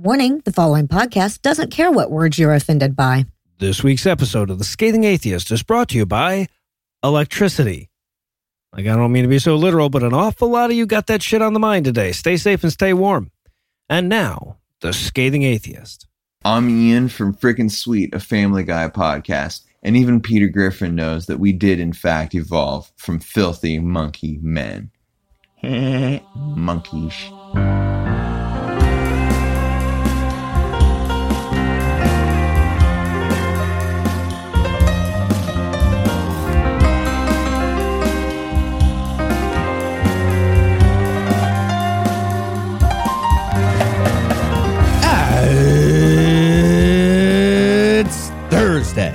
Warning the following podcast doesn't care what words you're offended by. This week's episode of The Scathing Atheist is brought to you by electricity. Like, I don't mean to be so literal, but an awful lot of you got that shit on the mind today. Stay safe and stay warm. And now, The Scathing Atheist. I'm Ian from Freakin' Sweet, a Family Guy podcast, and even Peter Griffin knows that we did, in fact, evolve from filthy monkey men. Monkeys.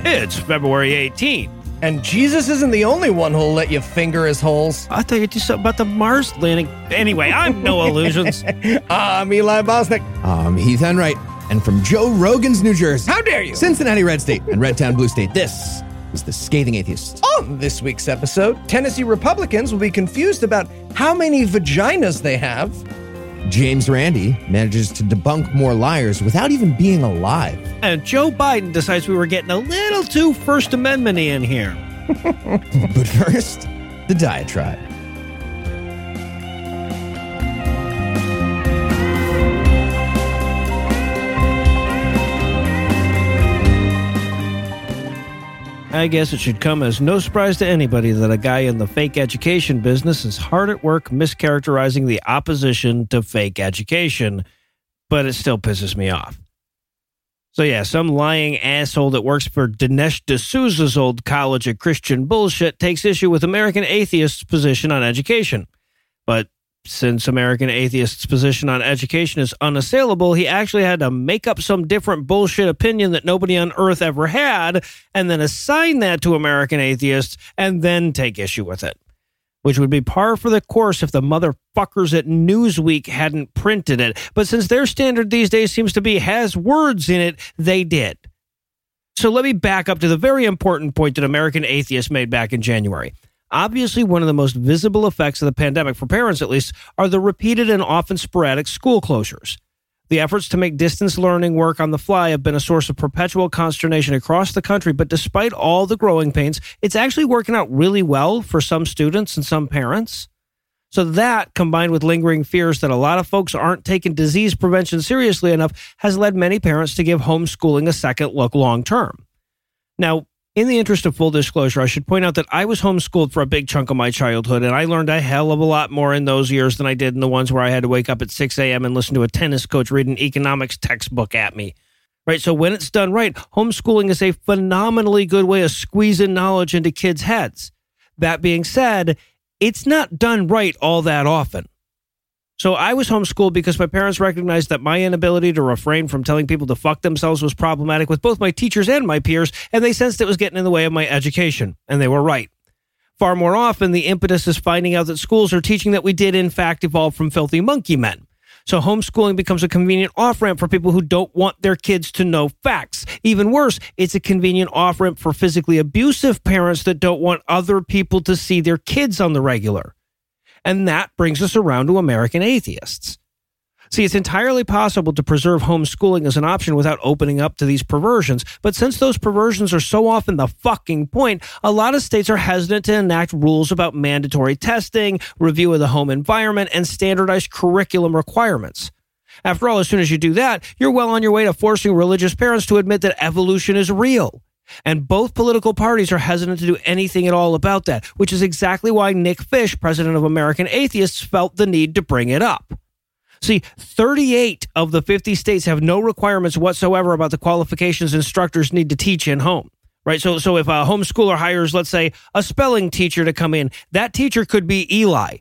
It's February 18th. And Jesus isn't the only one who'll let you finger his holes. I thought you'd do something about the Mars landing. Anyway, I'm no illusions. I'm Eli Bosnick. I'm Heath Enright. And from Joe Rogan's New Jersey. How dare you? Cincinnati Red State and Redtown Blue State. This is the Scathing Atheist. On this week's episode, Tennessee Republicans will be confused about how many vaginas they have. James Randi manages to debunk more liars without even being alive. and Joe Biden decides we were getting a little too First Amendment in here. But first, the diatribe. I guess it should come as no surprise to anybody that a guy in the fake education business is hard at work mischaracterizing the opposition to fake education, but it still pisses me off. So, yeah, some lying asshole that works for Dinesh D'Souza's old college of Christian bullshit takes issue with American atheists' position on education. But since American atheists' position on education is unassailable, he actually had to make up some different bullshit opinion that nobody on earth ever had, and then assign that to American atheists, and then take issue with it. Which would be par for the course if the motherfuckers at Newsweek hadn't printed it. But since their standard these days seems to be has words in it, they did. So let me back up to the very important point that American Atheists made back in January. Obviously, one of the most visible effects of the pandemic, for parents at least, are the repeated and often sporadic school closures. The efforts to make distance learning work on the fly have been a source of perpetual consternation across the country, but despite all the growing pains, it's actually working out really well for some students and some parents. So, that combined with lingering fears that a lot of folks aren't taking disease prevention seriously enough has led many parents to give homeschooling a second look long term. Now, in the interest of full disclosure, I should point out that I was homeschooled for a big chunk of my childhood, and I learned a hell of a lot more in those years than I did in the ones where I had to wake up at 6 a.m. and listen to a tennis coach read an economics textbook at me. Right. So when it's done right, homeschooling is a phenomenally good way of squeezing knowledge into kids' heads. That being said, it's not done right all that often. So I was homeschooled because my parents recognized that my inability to refrain from telling people to fuck themselves was problematic with both my teachers and my peers, and they sensed it was getting in the way of my education, and they were right. Far more often, the impetus is finding out that schools are teaching that we did in fact evolve from filthy monkey men. So homeschooling becomes a convenient off ramp for people who don't want their kids to know facts. Even worse, it's a convenient off ramp for physically abusive parents that don't want other people to see their kids on the regular. And that brings us around to American atheists. See, it's entirely possible to preserve homeschooling as an option without opening up to these perversions. But since those perversions are so often the fucking point, a lot of states are hesitant to enact rules about mandatory testing, review of the home environment, and standardized curriculum requirements. After all, as soon as you do that, you're well on your way to forcing religious parents to admit that evolution is real. And both political parties are hesitant to do anything at all about that, which is exactly why Nick Fish, president of American Atheists, felt the need to bring it up. See, 38 of the 50 states have no requirements whatsoever about the qualifications instructors need to teach in home. Right. So, so if a homeschooler hires, let's say, a spelling teacher to come in, that teacher could be Eli.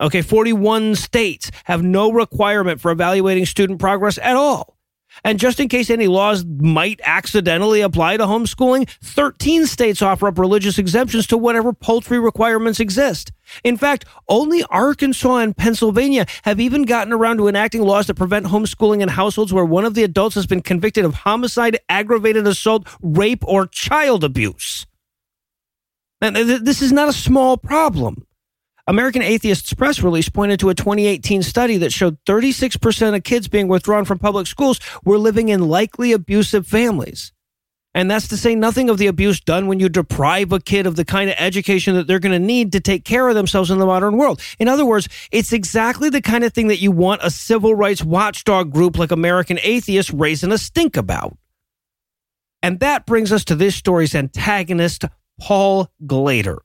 Okay. 41 states have no requirement for evaluating student progress at all. And just in case any laws might accidentally apply to homeschooling, 13 states offer up religious exemptions to whatever poultry requirements exist. In fact, only Arkansas and Pennsylvania have even gotten around to enacting laws that prevent homeschooling in households where one of the adults has been convicted of homicide, aggravated assault, rape, or child abuse. And this is not a small problem. American Atheists press release pointed to a 2018 study that showed 36% of kids being withdrawn from public schools were living in likely abusive families. And that's to say nothing of the abuse done when you deprive a kid of the kind of education that they're going to need to take care of themselves in the modern world. In other words, it's exactly the kind of thing that you want a civil rights watchdog group like American Atheists raising a stink about. And that brings us to this story's antagonist, Paul Glader.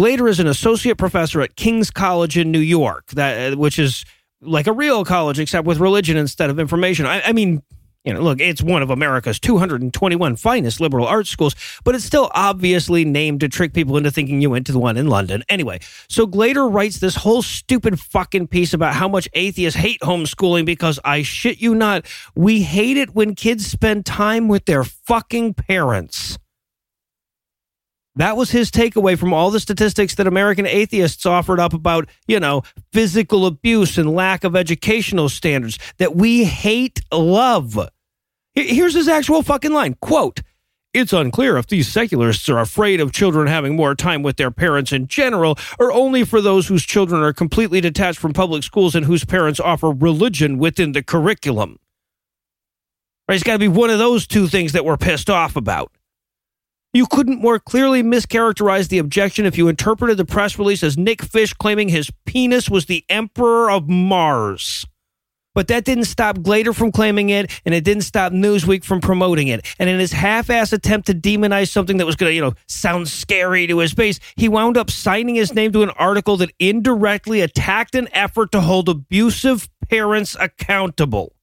Glader is an associate professor at King's College in New York, that uh, which is like a real college except with religion instead of information. I, I mean, you know, look, it's one of America's 221 finest liberal arts schools, but it's still obviously named to trick people into thinking you went to the one in London. Anyway, so Glader writes this whole stupid fucking piece about how much atheists hate homeschooling because I shit you not, we hate it when kids spend time with their fucking parents. That was his takeaway from all the statistics that American atheists offered up about, you know, physical abuse and lack of educational standards that we hate love. Here's his actual fucking line quote, it's unclear if these secularists are afraid of children having more time with their parents in general, or only for those whose children are completely detached from public schools and whose parents offer religion within the curriculum. Right, it's got to be one of those two things that we're pissed off about. You couldn't more clearly mischaracterize the objection if you interpreted the press release as Nick Fish claiming his penis was the emperor of Mars. But that didn't stop Glader from claiming it, and it didn't stop Newsweek from promoting it. And in his half-ass attempt to demonize something that was going to, you know, sound scary to his base, he wound up signing his name to an article that indirectly attacked an effort to hold abusive parents accountable.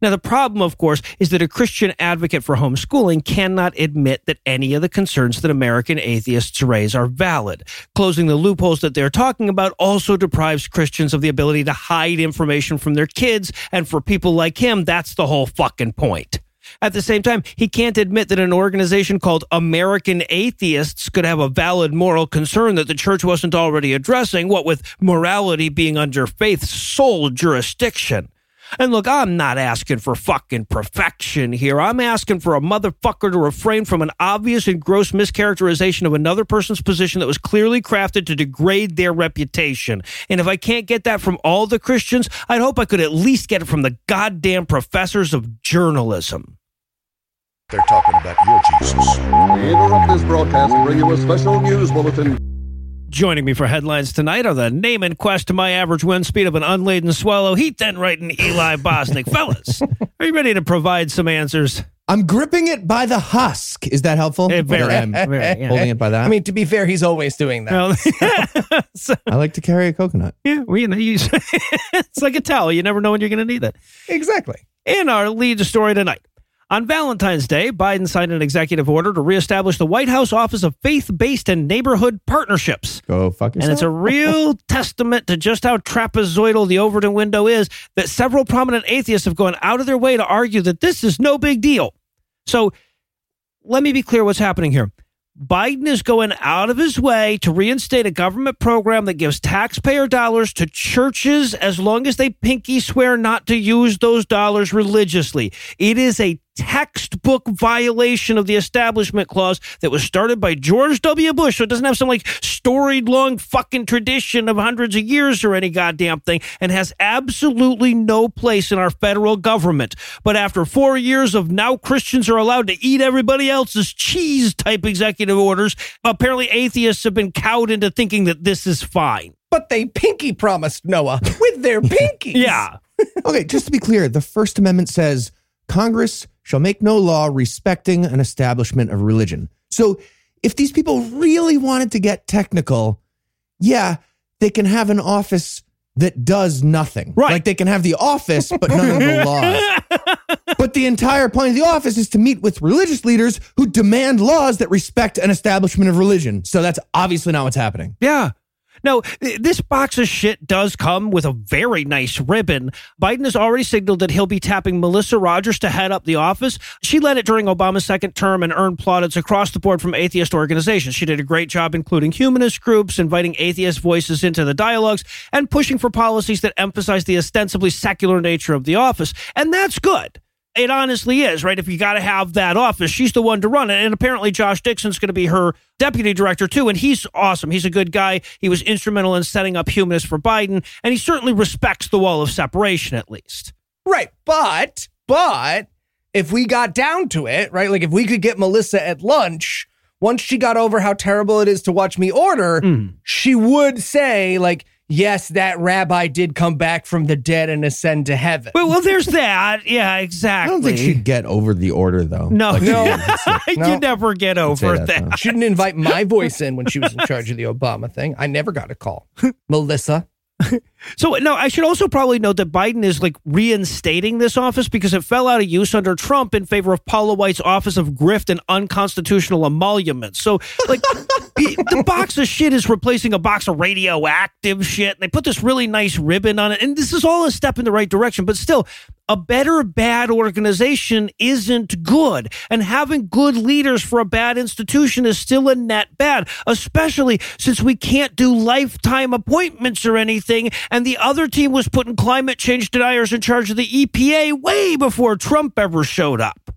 Now, the problem, of course, is that a Christian advocate for homeschooling cannot admit that any of the concerns that American atheists raise are valid. Closing the loopholes that they're talking about also deprives Christians of the ability to hide information from their kids, and for people like him, that's the whole fucking point. At the same time, he can't admit that an organization called American Atheists could have a valid moral concern that the church wasn't already addressing, what with morality being under faith's sole jurisdiction. And look, I'm not asking for fucking perfection here. I'm asking for a motherfucker to refrain from an obvious and gross mischaracterization of another person's position that was clearly crafted to degrade their reputation. And if I can't get that from all the Christians, I'd hope I could at least get it from the goddamn professors of journalism. They're talking about your Jesus. We interrupt this broadcast to bring you a special news bulletin. Joining me for headlines tonight are the name and quest to my average wind speed of an unladen swallow, Heath Enright Eli Bosnick. Fellas, are you ready to provide some answers? I'm gripping it by the husk. Is that helpful? Eh, very, That I'm very, yeah. holding it by that. I mean, to be fair, he's always doing that. Well, so, I like to carry a coconut. yeah, we, you know, you, it's like a towel. You never know when you're going to need it. exactly. In our lead story tonight. On Valentine's Day, Biden signed an executive order to reestablish the White House Office of Faith Based and Neighborhood Partnerships. Go fuck yourself. And it's a real testament to just how trapezoidal the Overton window is that several prominent atheists have gone out of their way to argue that this is no big deal. So let me be clear what's happening here. Biden is going out of his way to reinstate a government program that gives taxpayer dollars to churches as long as they pinky swear not to use those dollars religiously. It is a textbook violation of the establishment clause that was started by George W. Bush. So it doesn't have some like storied long fucking tradition of hundreds of years or any goddamn thing and has absolutely no place in our federal government. But after four years of now Christians are allowed to eat everybody else's cheese type executive orders, apparently atheists have been cowed into thinking that this is fine. But they pinky promised Noah with their pinkies. Yeah. Okay, just to be clear, the First Amendment says Congress shall make no law respecting an establishment of religion. So if these people really wanted to get technical, yeah, they can have an office that does nothing. Right. Like they can have the office, but none of the laws. But the entire point of the office is to meet with religious leaders who demand laws that respect an establishment of religion. So that's obviously not what's happening. Yeah. No, th- this box of shit does come with a very nice ribbon. Biden has already signaled that he'll be tapping Melissa Rogers to head up the office. She led it during Obama's second term and earned plaudits across the board from atheist organizations. She did a great job including humanist groups, inviting atheist voices into the dialogues, and pushing for policies that emphasize the ostensibly secular nature of the office. And that's good. It honestly is, right? If you got to have that office, she's the one to run it. And apparently, Josh Dickson's going to be her deputy director, too. And he's awesome. He's a good guy. He was instrumental in setting up Humanists for Biden. And he certainly respects the wall of separation, at least. Right. But, but if we got down to it, right? Like if we could get Melissa at lunch, once she got over how terrible it is to watch me order, Mm. she would say, like, yes, that rabbi did come back from the dead and ascend to heaven. Well, well there's that. Yeah, exactly. I don't think she'd get over the order though. No, Like, no. yeah, No. you never get over that, that. though. She didn't invite my voice in when she was in charge of the Obama thing. I never got a call. Melissa. So no, I should also probably note that Biden is like reinstating this office because it fell out of use under Trump in favor of Paula White's office of grift and unconstitutional emoluments. So like the the box of shit is replacing a box of radioactive shit. They put this really nice ribbon on it, and this is all a step in the right direction. But still, a better bad organization isn't good. And having good leaders for a bad institution is still a net bad, especially since we can't do lifetime appointments or anything. And the other team was putting climate change deniers in charge of the EPA way before Trump ever showed up.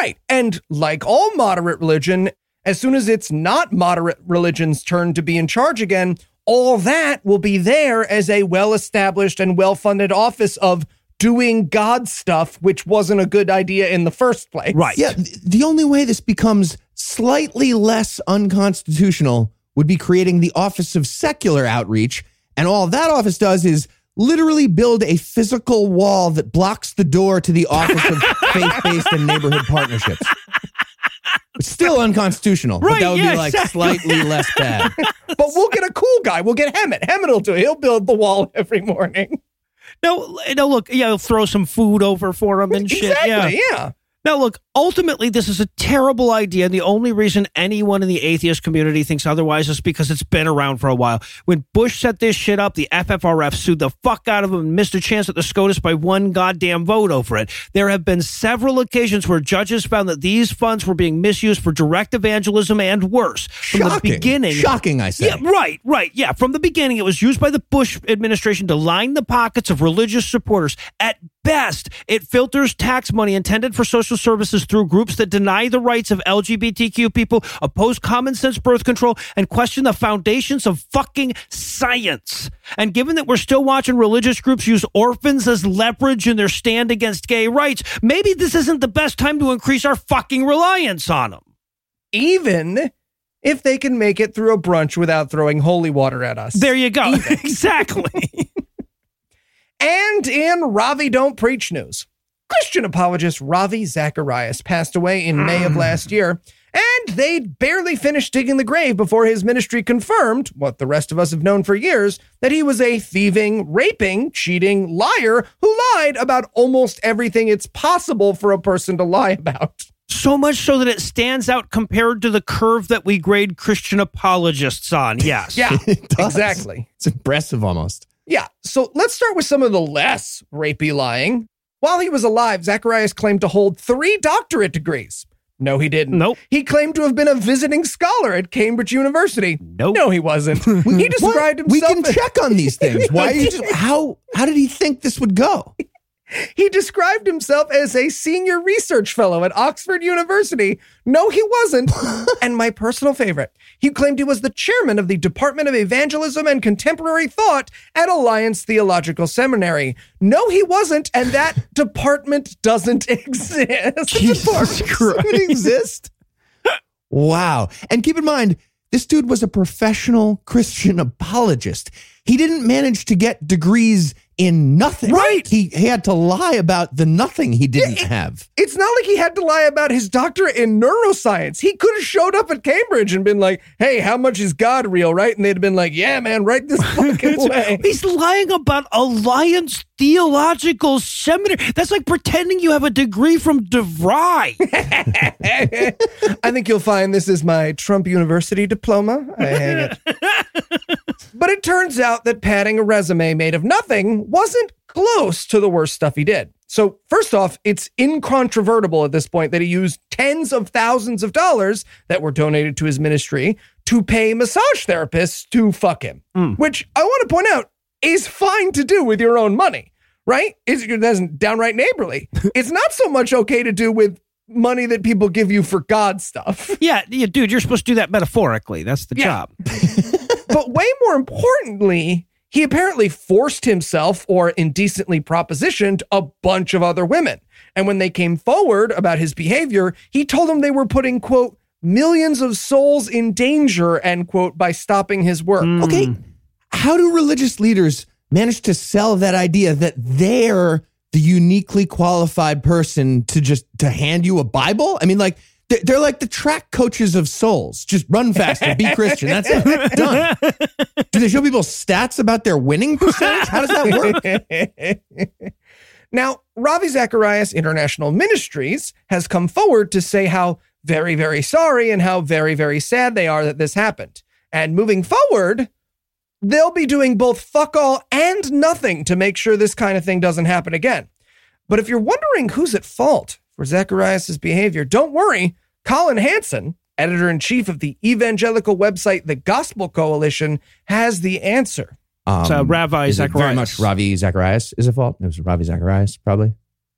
Right. And like all moderate religion, as soon as it's not moderate religion's turn to be in charge again, all that will be there as a well established and well funded office of doing God stuff, which wasn't a good idea in the first place. Right. Yeah, the only way this becomes slightly less unconstitutional would be creating the Office of Secular Outreach. And all that office does is literally build a physical wall that blocks the door to the Office of Faith Based and Neighborhood Partnerships. It's still unconstitutional, but Right, that would yeah, be like exactly. slightly less bad. But we'll get a cool guy. We'll get Hemant. Hemant will do it. He'll build the wall every morning. No, no, look, yeah, he'll throw some food over for him and shit. Yeah. Exactly. Yeah. Now, look, ultimately, this is a terrible idea. And the only reason anyone in the atheist community thinks otherwise is because it's been around for a while. When Bush set this shit up, the FFRF sued the fuck out of him and missed a chance at the SCOTUS by one goddamn vote over it. There have been several occasions where judges found that these funds were being misused for direct evangelism and worse. From the Shocking. beginning. Shocking, I say. Yeah, right, right. Yeah, from the beginning, it was used by the Bush administration to line the pockets of religious supporters. At best, it filters tax money intended for social services through groups that deny the rights of LGBTQ people, oppose common sense birth control, and question the foundations of fucking science. And given that we're still watching religious groups use orphans as leverage in their stand against gay rights, maybe this isn't the best time to increase our fucking reliance on them. Even if they can make it through a brunch without throwing holy water at us. There you go. exactly. And in Ravi Don't Preach news, Christian apologist Ravi Zacharias passed away in May of hmm. last year, and they'd barely finished digging the grave before his ministry confirmed what the rest of us have known for years that he was a thieving, raping, cheating liar who lied about almost everything it's possible for a person to lie about. So much so that it stands out compared to the curve that we grade Christian apologists on. Yes. Yeah, It exactly. It's impressive almost. Yeah, so let's start with some of the less rapey lying. While he was alive, Zacharias claimed to hold three doctorate degrees. No, he didn't. Nope. He claimed to have been a visiting scholar at Cambridge University. Nope. No, he wasn't. he described What? We himself. can check on these things. Why just, how how did he think this would go? He described himself as a senior research fellow at Oxford University. No, he wasn't. and my personal favorite, he claimed he was the chairman of the Department of Evangelism and Contemporary Thought at Alliance Theological Seminary. No, he wasn't, and that department doesn't exist. Jesus Christ. Exist? Wow. And keep in mind, this dude was a professional Christian apologist. He didn't manage to get degrees in nothing. Right. He, he had to lie about the nothing he didn't have. It's not like he had to lie about his doctorate in neuroscience. He could have showed up at Cambridge and been like, hey, how much is God real, right? And they'd have been like, yeah, man, right this fucking way. He's lying about Alliance Theological Seminary. That's like pretending you have a degree from DeVry. I think you'll find this is my Trump University diploma. I hang it. but it turns out that padding a resume made of nothing wasn't close to the worst stuff he did. So, first off, it's incontrovertible at this point that he used tens of thousands of dollars that were donated to his ministry to pay massage therapists to fuck him, hmm. which I want to point out is fine to do with your own money. right? It's, that's downright neighborly. it's not so much okay to do with money that people give you for God stuff. Yeah, yeah, dude, you're supposed to do that metaphorically. That's the Yeah. job. but way more importantly, he apparently forced himself or indecently propositioned a bunch of other women. And when they came forward about his behavior, he told them they were putting, quote, millions of souls in danger, end quote, by stopping his work. Hmm. Okay. How do religious leaders manage to sell that idea that they're the uniquely qualified person to just to hand you a Bible? I mean, like they're, like the track coaches of souls. Just run faster, be Christian. That's it. Done. Do they show people stats about their winning percentage? How does that work? Now, Ravi Zacharias International Ministries has come forward to say how very, very sorry and how very, very sad they are that this happened. And moving forward, they'll be doing both fuck all and nothing to make sure this kind of thing doesn't happen again. But if you're wondering who's at fault for Zacharias' behavior, don't worry. Collin Hansen, editor in chief of the evangelical website The Gospel Coalition, has the answer. Um, So, Ravi is it Very much Ravi Zacharias is at fault. It was Ravi Zacharias, probably.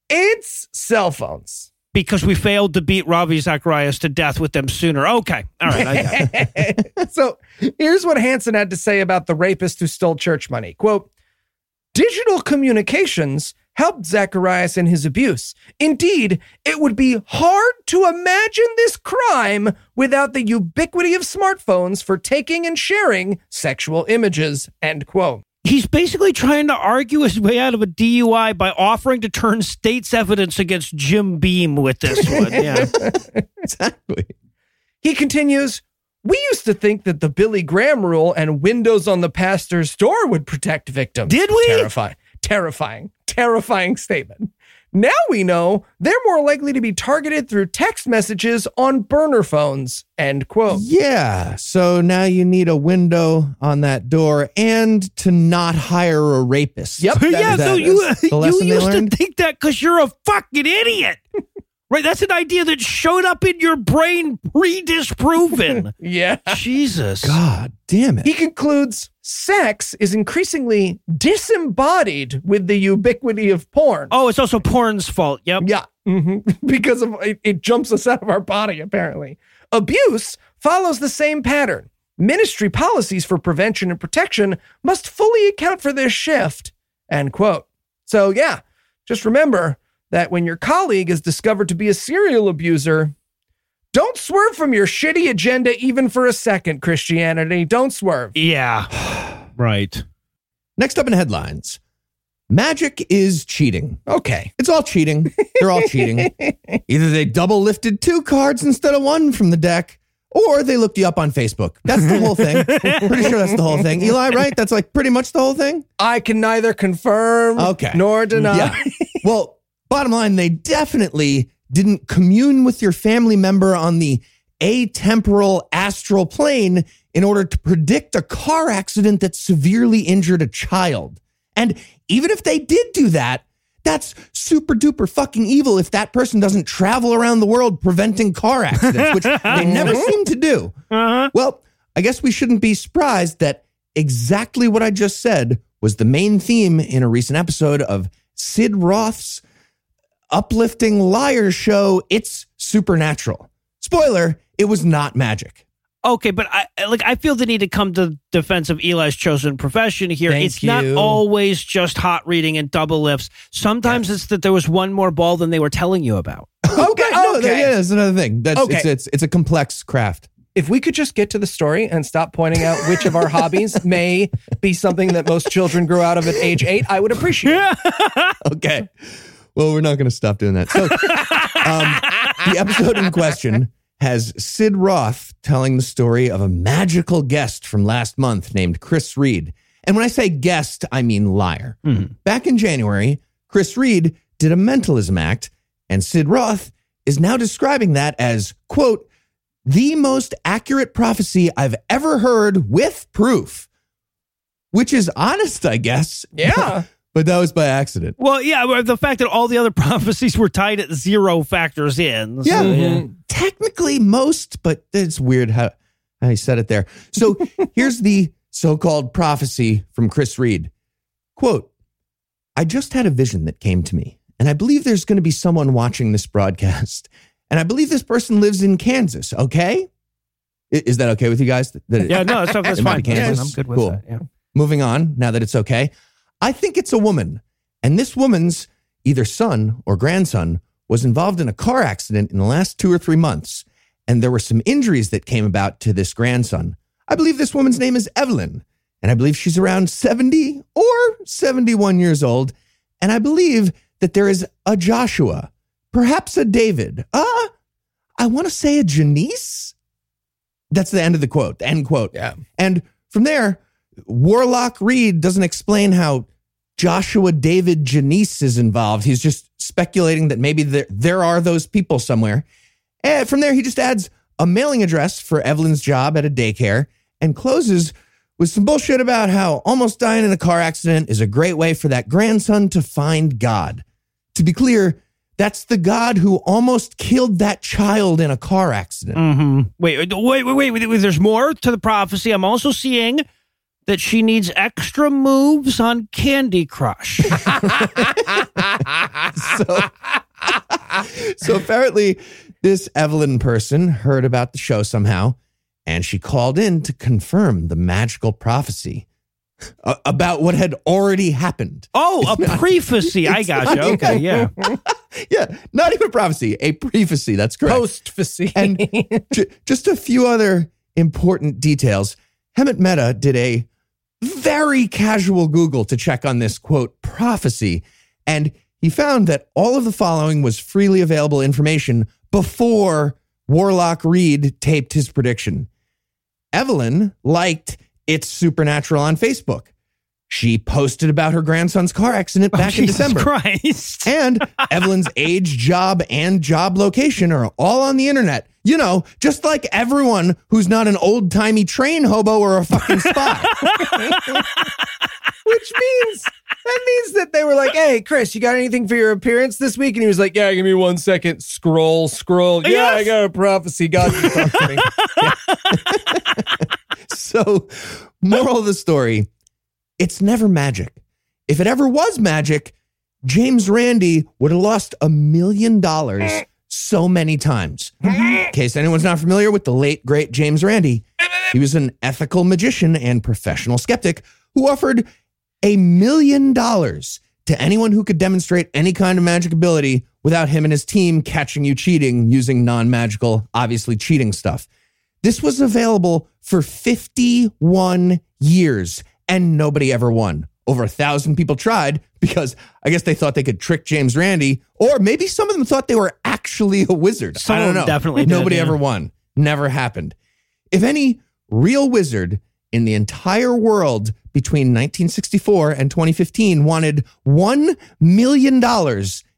It's cell phones. Because we failed to beat Ravi Zacharias to death with them sooner. Okay. All right. I got so here's what Hansen had to say about the rapist who stole church money. Quote, digital communications helped Zacharias in his abuse. Indeed, it would be hard to imagine this crime without the ubiquity of smartphones for taking and sharing sexual images, end quote. He's basically trying to argue his way out of a DUI by offering to turn state's evidence against Jim Beam with this one. Yeah. Exactly. He continues, we used to think that the Billy Graham rule and windows on the pastor's door would protect victims. Did we? Terrifying, terrifying, terrifying statement. Now we know they're more likely to be targeted through text messages on burner phones. End quote. Yeah. So now you need a window on that door and to not hire a rapist. Yep. That- yeah, is so you the you used to think that because you're a fucking idiot. Right, that's an idea that showed up in your brain pre-disproven. Yeah. Jesus. God damn it. He concludes sex is increasingly disembodied with the ubiquity of porn. Oh, it's also porn's fault. Yep. Yeah, mhm. because of it, it jumps us out of our body. Apparently, abuse follows the same pattern. Ministry policies for prevention and protection must fully account for this shift. End quote. So yeah, just remember that when your colleague is discovered to be a serial abuser, don't swerve from your shitty agenda even for a second. Christianity, don't swerve. Yeah. right. Next up in headlines Magic is cheating. Okay. It's all cheating. They're all cheating. Either they double lifted two cards instead of one from the deck, or they looked you up on Facebook. That's the whole thing. Pretty sure that's the whole thing. Eli, right? That's like pretty much the whole thing? I can neither confirm Okay. nor deny. Yeah. well, bottom line, they definitely didn't commune with your family member on the atemporal astral plane in order to predict a car accident that severely injured a child. And even if they did do that, that's super duper fucking evil if that person doesn't travel around the world preventing car accidents, which they never seem to do. Uh-huh. Well, I guess we shouldn't be surprised that exactly what I just said was the main theme in a recent episode of Sid Roth's uplifting liar show, It's Supernatural. Spoiler, it was not magic. Okay, but I like I feel the need to come to defense of Eli's chosen profession here. Thank it's not always just hot reading and double lifts. Sometimes it's that there was one more ball than they were telling you about. Okay. No, that- okay. yeah, that's another thing. That's Okay. it's, it's it's a complex craft. if we could just get to the story and stop pointing out which of our hobbies may be something that most children grow out of at age eight, I would appreciate it. Okay. Well, we're not going to stop doing that. So, um, the episode in question has Sid Roth telling the story of a magical guest from last month named Chris Reed. And when I say guest, I mean liar. Back in January, Chris Reed did a mentalism act, and Sid Roth is now describing that as, quote, the most accurate prophecy I've ever heard with proof, which is honest, I guess. Yeah. But that was by accident. Well, yeah, the fact that all the other prophecies were tied at zero factors in. So, Yeah. Mm-hmm. Technically, most, but it's weird how, how he said it there. So here's the so called prophecy from Chris Reed quote, I just had a vision that came to me, and I believe there's going to be someone watching this broadcast, and I believe this person lives in Kansas. Okay, is that okay with you guys? That Yeah, no, that's, that's fine. be Yeah, Kansas. I'm good with Cool. that. Yeah. Moving on, now that it's okay, I think it's a woman, and this woman's either son or grandson was involved in a car accident in the last two or three months, and there were some injuries that came about to this grandson. I believe this woman's name is Evelyn, and I believe she's around 70 or 71 years old, and I believe that there is a Joshua, perhaps a David, uh, I want to say a Janice. That's the end of the quote, the end quote. Yeah. And from there, Warlock Reed doesn't explain how Joshua David Janice is involved. He's just speculating that maybe there, there are those people somewhere. And from there, he just adds a mailing address for Evelyn's job at a daycare and closes with some bullshit about how almost dying in a car accident is a great way for that grandson to find God. To be clear, that's the God who almost killed that child in a car accident. hmm Wait, wait, wait, wait, wait, wait. There's more to the prophecy. I'm also seeing that she needs extra moves on Candy Crush. so, so apparently, this Evelyn person heard about the show somehow, and she called in to confirm the magical prophecy uh, about what had already happened. oh, a prefacy. I it's got not you. Okay, yeah. Yeah, not even a prophecy, a prophecy. That's correct. Post facility. And ju- just a few other important details. Hemant Mehta did a very casual Google to check on this quote prophecy, and he found that all of the following was freely available information before Warlock Reed taped his prediction. Evelyn liked It's Supernatural on Facebook. She posted about her grandson's car accident oh, back in Oh, Jesus December. Christ. And Evelyn's age, job, and job location are all on the internet. You know, just like everyone who's not an old timey train hobo or a fucking spy. Which means that means that they were like, "Hey, Chris, you got anything for your appearance this week?" And he was like, "Yeah, give me one second. Scroll, scroll. Yeah, Yes. I got a prophecy. God just talked to me." so, moral of the story it's never magic. If it ever was magic, James Randi would have lost a million dollars so many times. In case anyone's not familiar with the late, great James Randi, he was an ethical magician and professional skeptic who offered a million dollars to anyone who could demonstrate any kind of magic ability without him and his team catching you cheating using non magical, obviously cheating stuff. This was available for 51 years and nobody ever won. Over a thousand people tried because I guess they thought they could trick James Randi, or maybe some of them thought they were actually a wizard. Some I don't know. definitely did, Nobody yeah. ever won. Never happened. If any real wizard in the entire world between 1964 and 2015 wanted $1 million,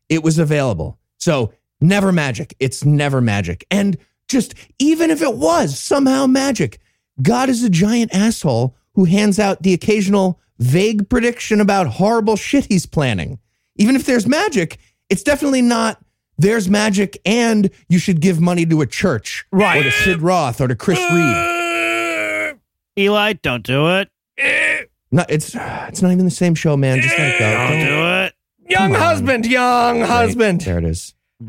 it was available. So never magic. It's never magic. And just even if it was somehow magic, God is a giant asshole who hands out the occasional vague prediction about horrible shit he's planning. Even if there's magic, it's definitely not there's magic and you should give money to a church Right. or to Sid Roth or to Chris Reed. Uh, Eli, don't do it. Uh, no, it's it's not even the same show, man. Just let it go. Uh, don't Don't- it. young Come on. husband, young husband. There it is.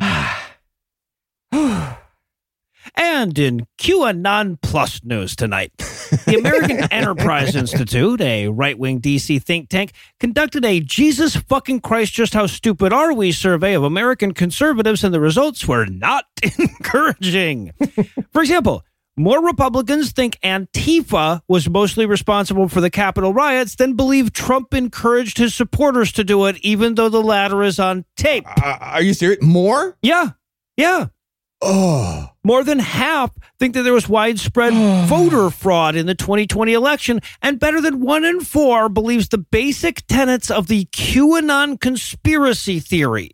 And in QAnon Plus news tonight, the American Enterprise Institute, a right wing DC think tank, conducted a Jesus fucking Christ, just how stupid are we survey of American conservatives, and the results were not encouraging. For example, more Republicans think Antifa was mostly responsible for the Capitol riots than believe Trump encouraged his supporters to do it, even though the latter is on tape. Uh, are you serious? More? Yeah, yeah. Oh, More than half think that there was widespread voter fraud in the 2020 election, and better than one in four believes the basic tenets of the QAnon conspiracy theory.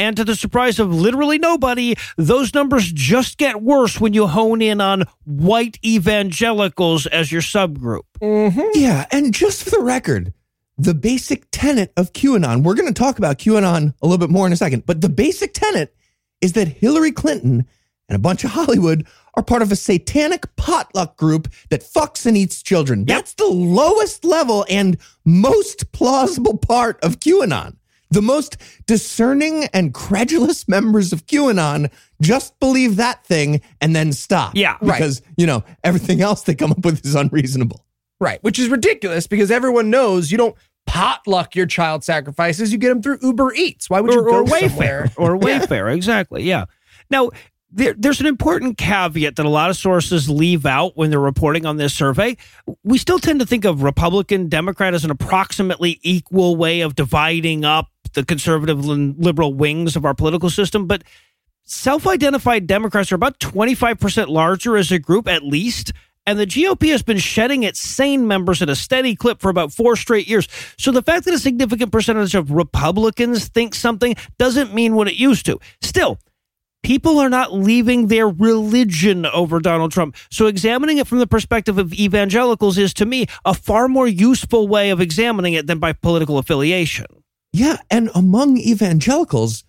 And to the surprise of literally nobody, those numbers just get worse when you hone in on white evangelicals as your subgroup. Mm-hmm. yeah. And just for the record, the basic tenet of QAnon, we're going to talk about QAnon a little bit more in a second, but the basic tenet is that Hillary Clinton and a bunch of Hollywood are part of a satanic potluck group that fucks and eats children. That's the lowest level and most plausible part of QAnon. The most discerning and credulous members of QAnon just believe that thing and then stop. Yeah, right. Because, you know, everything else they come up with is unreasonable. Right, which is ridiculous because everyone knows you don't potluck your child sacrifices. You get them through Uber Eats. Why would you or, go or? Wayfair or Wayfair, exactly. Yeah. Now, there, there's an important caveat that a lot of sources leave out when they're reporting on this survey. We still tend to think of Republican, Democrat as an approximately equal way of dividing up the conservative and liberal wings of our political system, but self identified Democrats are about 25% larger as a group, at least. And the GOP has been shedding its sane members at a steady clip for about four straight years. So the fact that a significant percentage of Republicans think something doesn't mean what it used to. Still, people are not leaving their religion over Donald Trump. So examining it from the perspective of evangelicals is, to me, a far more useful way of examining it than by political affiliation. Yeah. And among evangelicals,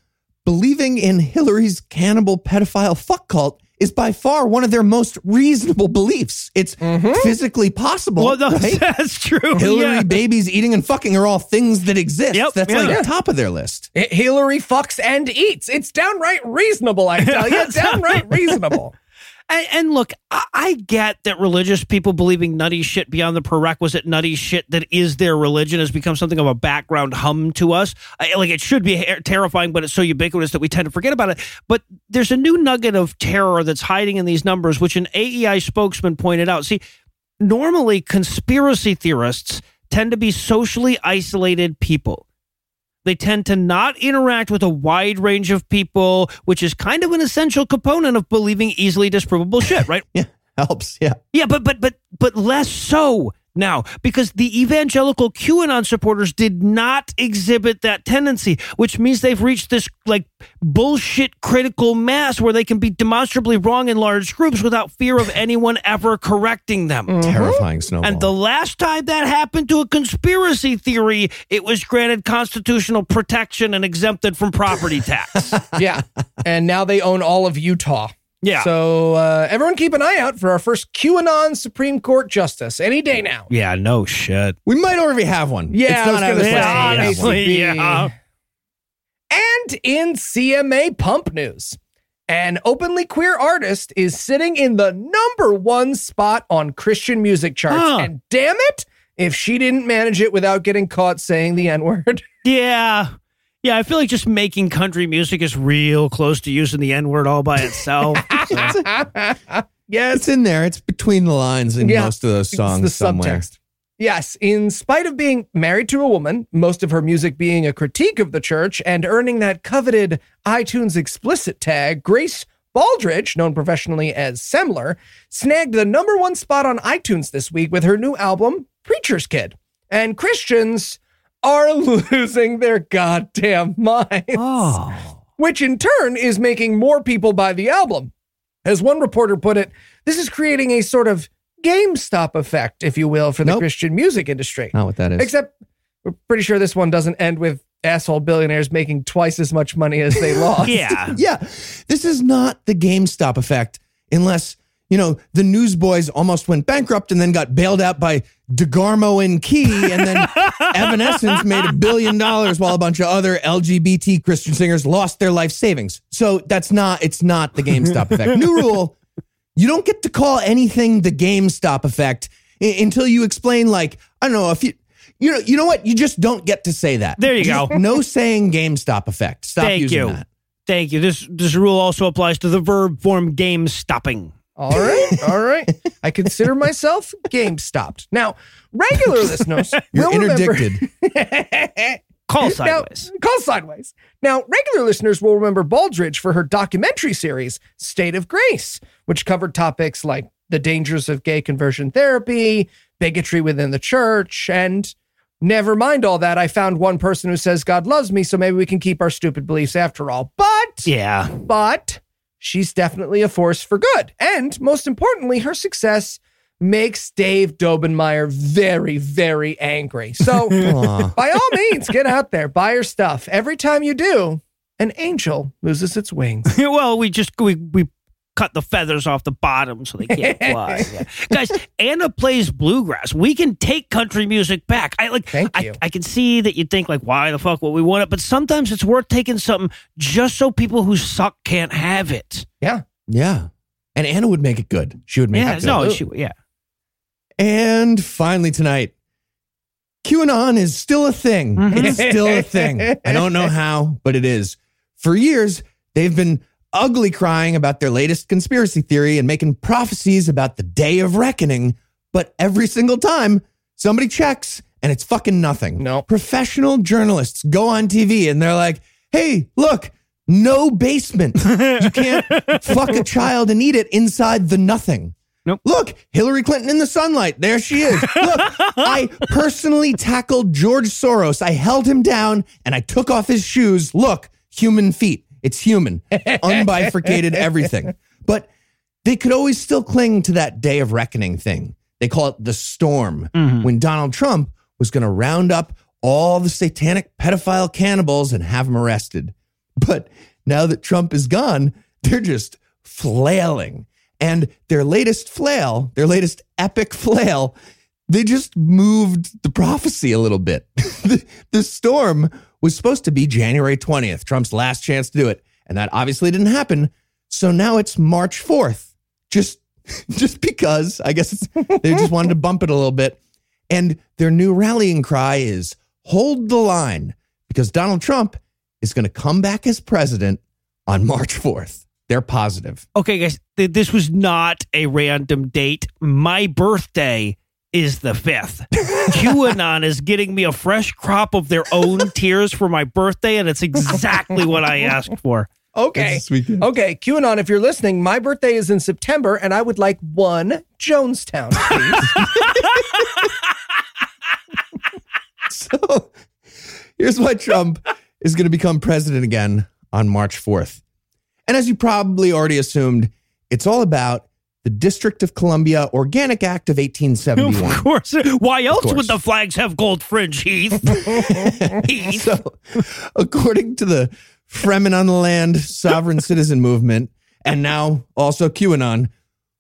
believing in Hillary's cannibal pedophile fuck cult is by far one of their most reasonable beliefs. It's mm-hmm. physically possible. Well, no, right? that's true. Hillary, Yeah. babies, eating, and fucking are all things that exist. Yep, That's yeah. like top of their list. H- Hillary fucks and eats. It's downright reasonable, I tell you. downright reasonable. And, and look, I, I get that religious people believing nutty shit beyond the prerequisite nutty shit that is their religion has become something of a background hum to us. I, like it should be terrifying, but it's so ubiquitous that we tend to forget about it. But there's a new nugget of terror that's hiding in these numbers, which an AEI spokesman pointed out. See, normally conspiracy theorists tend to be socially isolated people. They tend to not interact with a wide range of people, which is kind of an essential component of believing easily disprovable shit, right? Yeah. Helps. Yeah. Yeah, but but but but less so now because the evangelical QAnon supporters did not exhibit that tendency, which means they've reached this like bullshit critical mass where they can be demonstrably wrong in large groups without fear of anyone ever correcting them. Mm-hmm. Terrifying snowball. And the last time that happened to a conspiracy theory, it was granted constitutional protection and exempted from property tax. Yeah. And now they own all of Utah. Yeah. So uh, everyone keep an eye out for our first QAnon Supreme Court justice any day now. yeah, no shit. we might already have one. Yeah, It's I not was gonna this say, list, yeah, we have one. honestly, yeah. And in CMA pump news, an openly queer artist is sitting in the number one spot on Christian music charts. Huh. And damn it, if she didn't manage it without getting caught saying the N word. Yeah. Yeah, I feel like just making country music is real close to using the N word all by itself. So- yes. It's in there. It's between the lines in Yeah, most of those It's songs the somewhere. subtext. Yes, in spite of being married to a woman, most of her music being a critique of the church and earning that coveted iTunes explicit tag, Grace Baldridge, known professionally as Semler, snagged the number one spot on iTunes this week with her new album, Preacher's Kid. And Christians are losing their goddamn minds oh. which in turn is making more people buy the album. As one reporter put it, this is creating a sort of GameStop effect, if you will, for the Nope. Christian music industry. Not what that is. Except we're pretty sure this one doesn't end with asshole billionaires making twice as much money as they lost. Yeah. yeah, this is not the GameStop effect, unless you know the newsboys almost went bankrupt and then got bailed out by DeGarmo and Key, and then Evanescence made a billion dollars while a bunch of other LGBT Christian singers lost their life savings. So that's not it's not the GameStop effect. New rule: you don't get to call anything the GameStop effect i- until you explain, like I don't know if you. You know, you know what? You just don't get to say that. There you Just go. No saying GameStop effect. Stop Thank using you. that. Thank you. This this rule also applies to the verb form game stopping. All right, all right. I consider myself game stopped. Now, regular listeners, You're will interdicted. Call Now, sideways. call sideways. Now, regular listeners will remember Baldridge for her documentary series, State of Grace, which covered topics like the dangers of gay conversion therapy, bigotry within the church, and never mind all that. I found one person who says God loves me, so maybe we can keep our stupid beliefs after all. But, Yeah. but she's definitely a force for good. And most importantly, her success makes Dave Daubenmire very, very angry. So, by all means, get out there, buy her stuff. Every time you do, an angel loses its wings. well, we just we we cut the feathers off the bottom so they can't fly. Yeah. Guys, Anna plays bluegrass. We can take country music back. I like Thank I, you. I can see that you think like why the fuck would we want it, but sometimes it's worth taking something just so people who suck can't have it. Yeah. Yeah. And Anna would make it good. She would make Yeah, it good. no, she, yeah. And finally tonight, QAnon is still a thing. Mhm. It's still a thing. I don't know how, but it is. For years, they've been ugly crying about their latest conspiracy theory and making prophecies about the day of reckoning. But every single time, somebody checks and it's fucking nothing. No. Professional journalists go on TV and they're like, hey, look, no basement. You can't fuck a child and eat it inside the nothing. Nope. Look, Hillary Clinton in the sunlight. There she is. Look, I personally tackled George Soros. I held him down and I took off his shoes. Look, human feet. It's human. Unbifurcated everything. But they could always still cling to that day of reckoning thing. They call it the storm. Mm-hmm. When Donald Trump was going to round up all the satanic pedophile cannibals and have them arrested. But now that Trump is gone, they're just flailing. And their latest flail, their latest epic flail, they just moved the prophecy a little bit. the, the storm was supposed to be January 20th, Trump's last chance to do it. And that obviously didn't happen. So now it's March 4th. Just just because I guess it's, they just wanted to bump it a little bit. And their new rallying cry is hold the line because Donald Trump is going to come back as president on March 4th. They're positive. Okay, guys, this was not a random date. My birthday is the 5th. QAnon is getting me a fresh crop of their own tears for my birthday, and it's exactly what I asked for. Okay. Okay, QAnon, if you're listening, my birthday is in September and I would like one Jonestown, please. So here's why Trump is going to become president again on March 4th. And as you probably already assumed, it's all about the District of Columbia Organic Act of 1871. Of course. Why else course. would the flags have gold fringe, Heath? Heath. So, according to the Freemen on the Land Sovereign Citizen Movement, and now also QAnon,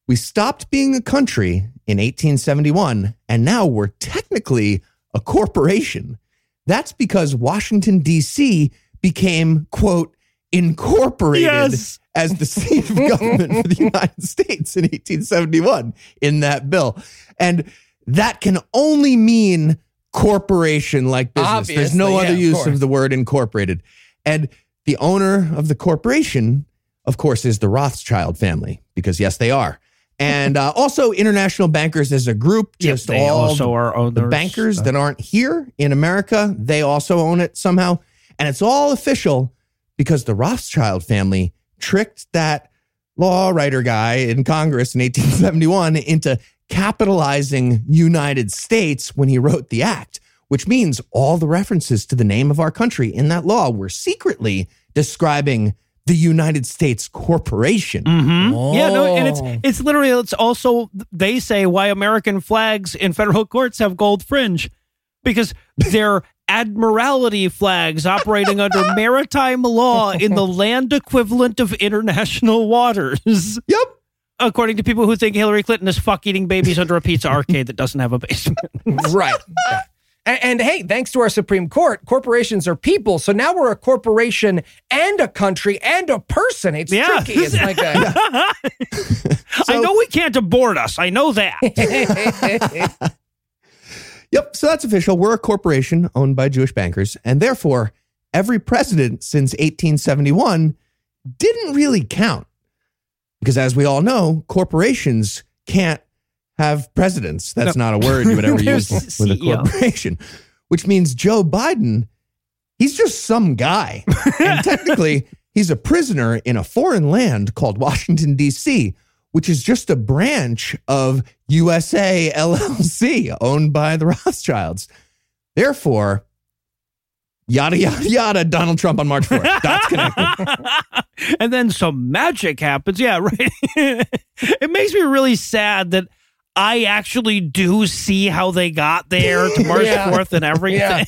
we stopped being a country in 1871, and now we're technically a corporation. That's because Washington, D.C. became, quote, incorporated Yes. As the seat of government for the United States in 1871 in that bill. And that can only mean corporation like business. There's no Obviously, other yeah, of use course. of the word incorporated. And the owner of the corporation, of course, is the Rothschild family, because yes, they are. And uh, also international bankers as a group, Yep, just they all owners. the bankers that aren't here in America, they also own it somehow. And it's all official because the Rothschild family tricked that law writer guy in Congress in 1871 into capitalizing United States when he wrote the act, which means all the references to the name of our country in that law were secretly describing the United States Corporation. Mhm. Yeah, no, and it's Oh. it's literally it's also they say why American flags in federal courts have gold fringe because they're admiralty flags operating under maritime law in the land equivalent of international waters. Yep. According to people who think Hillary Clinton is fuck eating babies under a pizza arcade that doesn't have a basement. right. Yeah. And, and hey, thanks to our Supreme Court, corporations are people. So now we're a corporation and a country and a person. It's Yeah. tricky. It's like a, I know we can't abort us. I know that. Yep. So that's official. We're a corporation owned by Jewish bankers. And therefore, every president since 1871 didn't really count. Because as we all know, corporations can't have presidents. That's not a word you would ever use with a corporation, which means Joe Biden, he's just some guy. and technically, he's a prisoner in a foreign land called Washington, D.C., which is just a branch of USA LLC owned by the Rothschilds. Therefore, yada, yada, yada, Donald Trump on March 4th. That's connected. and then some magic happens. Yeah, right. it makes me really sad that I actually do see how they got there to March Yeah. 4th and everything.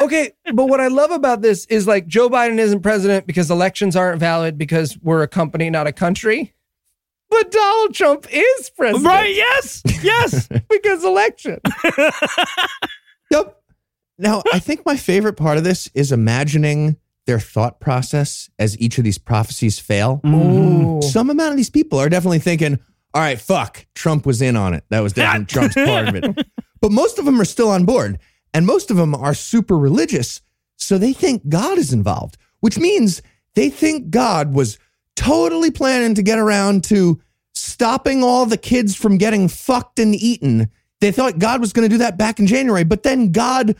okay, but what I love about this is like Joe Biden isn't president because elections aren't valid because we're a company, not a country. But Donald Trump is president. Right? Yes. Yes. Because election. Yep. Now, I think my favorite part of this is imagining their thought process as each of these prophecies fail. Ooh. Some amount of these people are definitely thinking, all right, fuck, Trump was in on it. That was definitely Trump's part of it. But most of them are still on board, and most of them are super religious. So they think God is involved, which means they think God was totally planning to get around to stopping all the kids from getting fucked and eaten. They thought God was going to do that back in January, but then God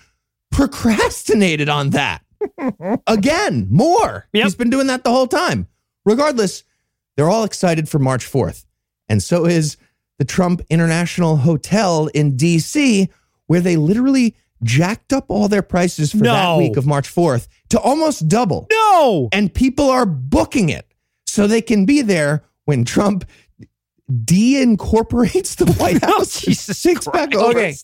procrastinated on that. Again, more. Yep. He's been doing that the whole time. Regardless, they're all excited for March 4th. And so is the Trump International Hotel in DC, where they literally jacked up all their prices for that week of March 4th to almost double. No. And people are booking it so they can be there when Trump de-incorporates the White oh, House. Oh, Jesus takes back Christ. over. Okay.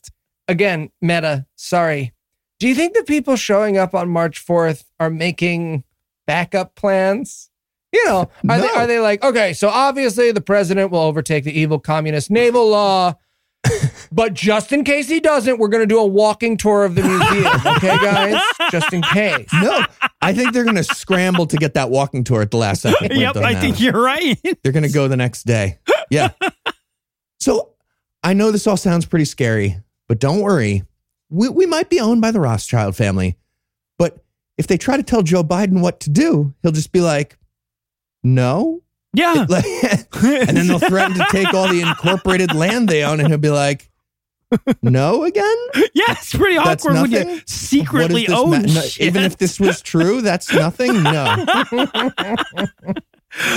Again, Meta, sorry. Do you think the people showing up on March 4th are making backup plans? You know, are, they, are they like, okay, so obviously the president will overtake the evil communist naval law, but just in case he doesn't, we're going to do a walking tour of the museum. Okay, guys? Just in case. No, I think they're going to scramble to get that walking tour at the last second. Yep. doesn't I think you're right. They're going to go the next day. Yeah. so I know this all sounds pretty scary, but don't worry. We, we might be owned by the Rothschild family. But if they try to tell Joe Biden what to do, he'll just be like, no. Yeah. And then they'll threaten to take all the incorporated land they own, and he'll be like, no again? yeah. It's pretty awkward when you secretly own ma- no, shit. even if this was true, that's nothing? No.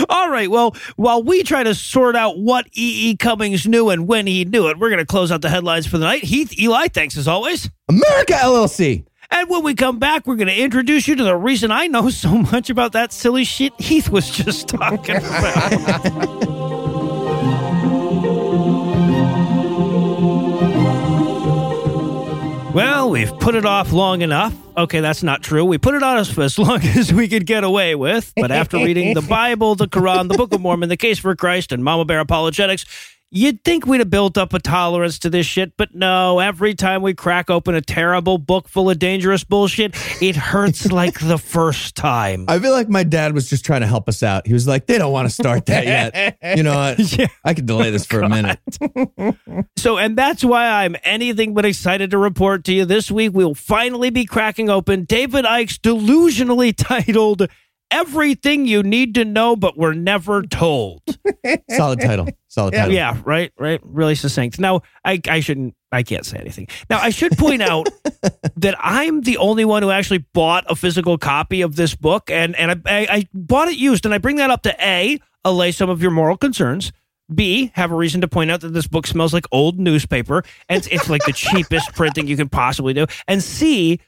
All right. Well, while we try to sort out what E. E. Cummings knew and when he knew it, we're going to close out the headlines for the night. Heath, Eli, thanks as always. America LLC. And when we come back, we're going to introduce you to the reason I know so much about that silly shit Heath was just talking about. Well, we've put it off long enough. Okay, that's not true. We put it on as, as long as we could get away with. But after reading the Bible, the Quran, the Book of Mormon, the Case for Christ, and Mama Bear Apologetics, you'd think we'd have built up a tolerance to this shit. But no, every time we crack open a terrible book full of dangerous bullshit, it hurts like the first time. I feel like my dad was just trying to help us out. He was like, they don't want to start that yet. You know what? Yeah. I could delay this for a minute. So, and that's why I'm anything but excited to report to you this week. We'll finally be cracking open David Icke's delusionally titled Everything You Need to Know But we're Never Told. Solid title. Solid Yeah. title. yeah, right, right. Really succinct. Now, I, I shouldn't, I can't say anything. Now, I should point out that I'm the only one who actually bought a physical copy of this book, and and I, I, I bought it used, and I bring that up to a allay some of your moral concerns. B, have a reason to point out that this book smells like old newspaper, and it's, it's like the cheapest printing you can possibly do. And C,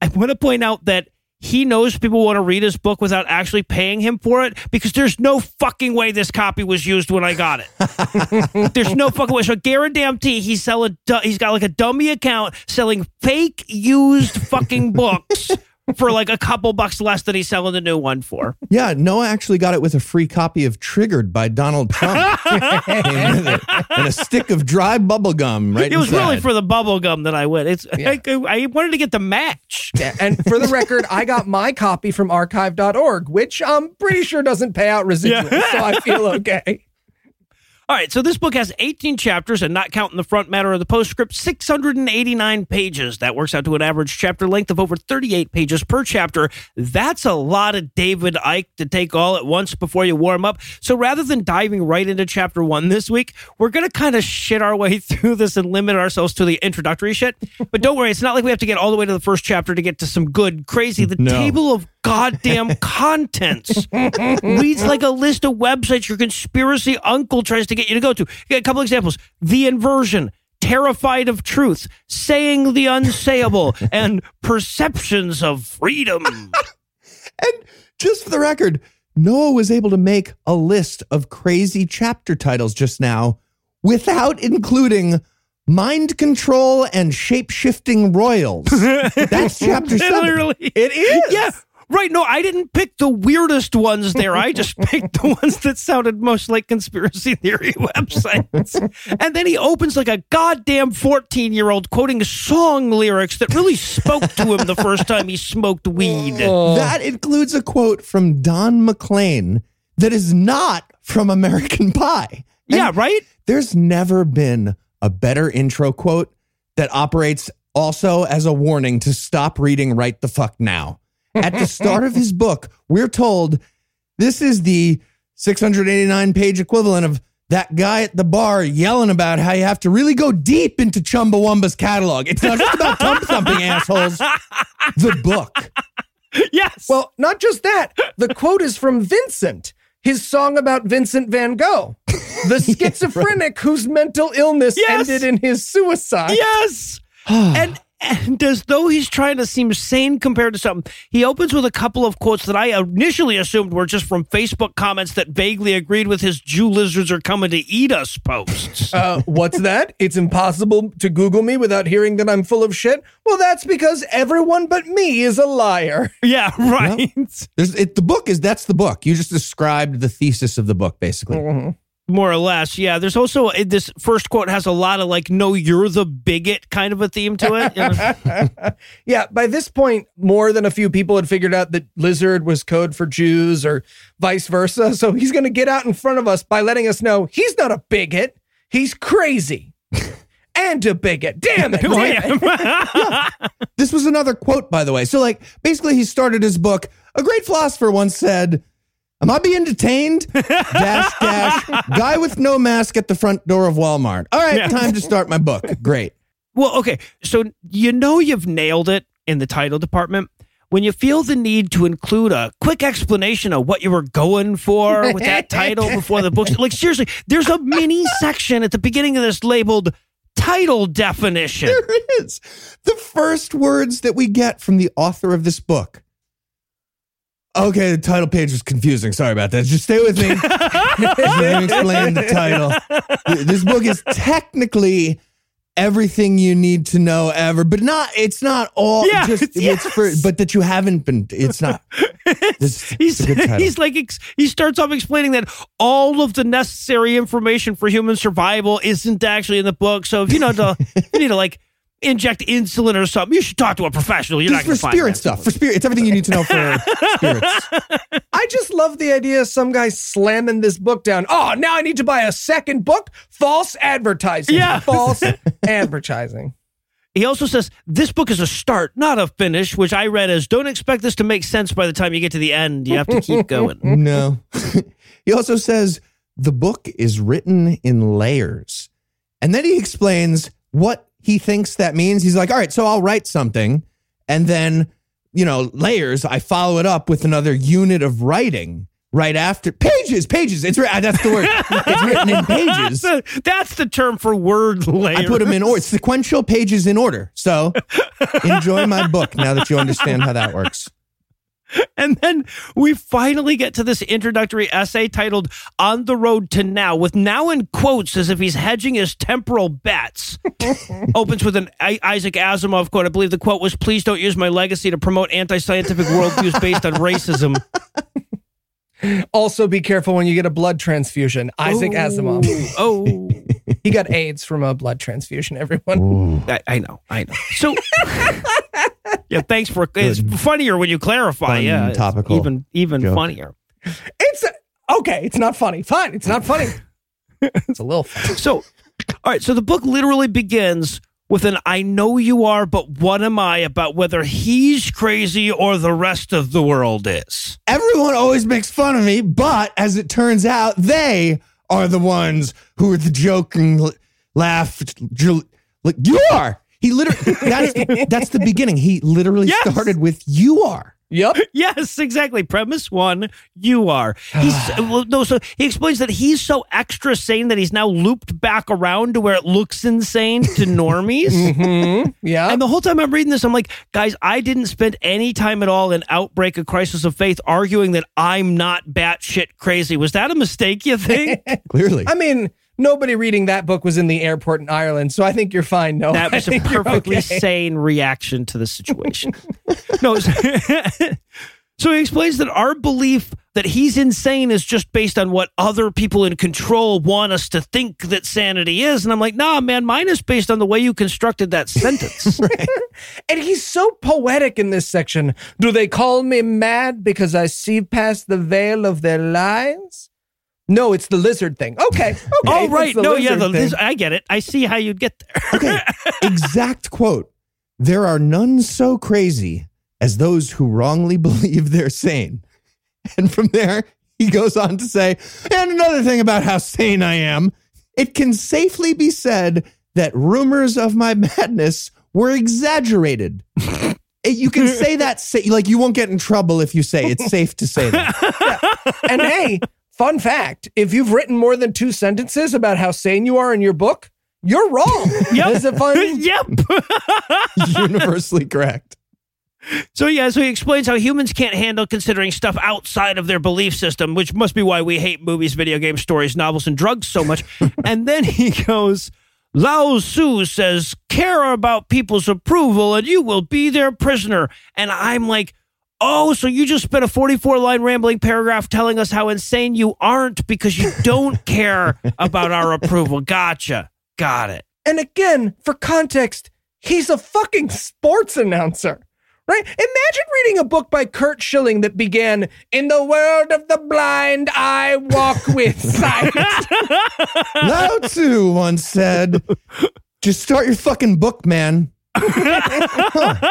I want to point out that he knows people want to read his book without actually paying him for it because there's no fucking way this copy was used when I got it. there's no fucking way. So guarantee he's selling. He's got like a dummy account selling fake used fucking books for like a couple bucks less than he's selling the new one for. Yeah, Noah actually got it with a free copy of Triggered by Donald Trump. Came with it. And a stick of dry bubble gum right It was really for the bubble gum that I went. It's Yeah. I, I wanted to get the match. Yeah, and for the record, I got my copy from archive.org, which I'm pretty sure doesn't pay out residuals, Yeah. so I feel okay. All right, so this book has 18 chapters, and not counting the front matter of the postscript, 689 pages. That works out to an average chapter length of over 38 pages per chapter. That's a lot of David Icke to take all at once before you warm up. So rather than diving right into chapter one this week, we're going to kind of shit our way through this and limit ourselves to the introductory shit. But don't worry, it's not like we have to get all the way to the first chapter to get to some good, crazy. The No. table of goddamn contents reads like a list of websites your conspiracy uncle tries to get you to go to. A couple examples: the inversion, terrified of truth, saying the unsayable, and perceptions of freedom. And just for the record, Noah was able to make a list of crazy chapter titles just now without including mind control and shape shifting royals. That's chapter seven. Literally, It is. Yeah. Right. No, I didn't pick the weirdest ones there. I just picked the ones that sounded most like conspiracy theory websites. and then he opens like a goddamn 14 year old quoting song lyrics that really spoke to him the first time he smoked weed. Oh. That includes a quote from Don McLean that is not from American Pie. And yeah, right? There's never been a better intro quote that operates also as a warning to stop reading right the fuck now. At the start of his book, we're told this is the 689 page equivalent of that guy at the bar yelling about how you have to really go deep into Chumbawamba's catalog. It's not just about thump thumping assholes. The book. Yes. Well, not just that. The quote is from Vincent, his song about Vincent van Gogh, the schizophrenic whose mental illness Yes. ended in his suicide. yes. and and as though he's trying to seem sane compared to something, he opens with a couple of quotes that I initially assumed were just from Facebook comments that vaguely agreed with his Jew lizards are coming to eat us posts. Uh, what's that? It's impossible to Google me without hearing that I'm full of shit. Well, that's because everyone but me is a liar. yeah, right. There's it, the book is that's the book. You just described the thesis of the book, basically. More or less, yeah. There's also uh, this first quote has a lot of like, "No, you're the bigot" kind of a theme to it. Yeah, by this point, more than a few people had figured out that lizard was code for Jews or vice versa. So he's going to get out in front of us by letting us know he's not a bigot. He's crazy and a bigot. Damn it. Damn it. yeah. This was another quote, by the way. So, like, basically, he started his book. A great philosopher once said, Am I being detained? dash, dash, guy with no mask at the front door of Walmart. All right, Yeah. time to start my book. Great. Well, okay. So you know you've nailed it in the title department when you feel the need to include a quick explanation of what you were going for with that title before the book. Like seriously, there's a mini section at the beginning of this labeled title definition. There is. The first words that we get from the author of this book. Okay, the title page was confusing. Sorry about that. Just stay with me. Let me explain the title. This book is technically everything you need to know ever, but not. It's not all. Yeah, just it's for, but that you haven't been. It's not. He's, it's a good title. he's like he starts off explaining that all of the necessary information for human survival isn't actually in the book. So if you know to, you need to like inject insulin or something, you should talk to a professional. You're Just not for going to find spirit that. stuff. For spirit, it's everything you need to know for spirits. I just love the idea of some guy slamming this book down. Oh, now I need to buy a second book? False advertising. Yeah. False advertising. He also says this book is a start, not a finish, which I read as don't expect this to make sense by the time you get to the end. You have to keep going. No. he also says the book is written in layers. And then he explains what he thinks that means. He's like, all right, so I'll write something and then, you know, layers, I follow it up with another unit of writing right after pages, pages. It's that's the word. It's written in That's pages. the, that's the term for word layer. I put them in order, sequential pages in order. So enjoy my book now that you understand how that works. And then we finally get to this introductory essay titled On the Road to Now, with now in quotes as if he's hedging his temporal bets. Opens with an I- Isaac Asimov quote. I believe the quote was Please don't use my legacy to promote anti scientific worldviews based on racism. Also, be careful when you get a blood transfusion. Isaac oh. Asimov. Oh, He got AIDS from a blood transfusion, everyone. I, I know, I know. So, yeah, thanks for. It's funnier when you clarify. Fun, yeah, it's topical even even joke. funnier. It's okay. It's not funny. Fine. It's not funny. it's a little funny. So, all right. So the book literally begins with an I know you are, but what am I about whether he's crazy or the rest of the world is? everyone always makes fun of me, but as it turns out, they are the ones who are the joking l- laugh. you are. He literally. That's that's the beginning. He literally Yes. started with "you are." Yep. Yes, exactly. Premise one, you are. He's well, no, so he explains that he's so extra sane that he's now looped back around to where it looks insane to normies. hmm Yeah. And the whole time I'm reading this, I'm like, guys, I didn't spend any time at all in Outbreak, a Crisis of Faith, arguing that I'm not batshit crazy. Was that a mistake, you think? Clearly, I mean, nobody reading that book was in the airport in Ireland, so I think you're fine. No, That was a perfectly okay. sane reaction to the situation. no, So he explains that our belief that he's insane is just based on what other people in control want us to think that sanity is. And I'm like, nah, man, mine is based on the way you constructed that sentence. And he's so poetic in this section. Do they call me mad because I see past the veil of their lies? No, it's the lizard thing. Okay. okay oh, right. No, yeah, the, this, I get it. I see how you'd get there. Okay, exact quote. There are none so crazy as those who wrongly believe they're sane. And from there, he goes on to say, and another thing about how sane I am, it can safely be said that rumors of my madness were exaggerated. Eh, you can say that, like you won't get in trouble if you say it's safe to say that. and hey, fun fact if you've written more than two sentences about how sane you are in your book, you're wrong. Yep. Is it fun? yep. Universally correct. So yeah, so he explains how humans can't handle considering stuff outside of their belief system, which must be why we hate movies, video games, stories, novels, and drugs so much. and then he goes, Lao Tzu says, care about people's approval and you will be their prisoner. And I'm like, oh, so you just spent a 44 line rambling paragraph telling us how insane you aren't because you don't care about our approval. Gotcha. Got it. And again, for context, he's a fucking sports announcer. Right? Imagine reading a book by Curt Schilling that began, In the world of the blind, I walk with sight. Lao Tzu once said, just start your fucking book, man. Huh.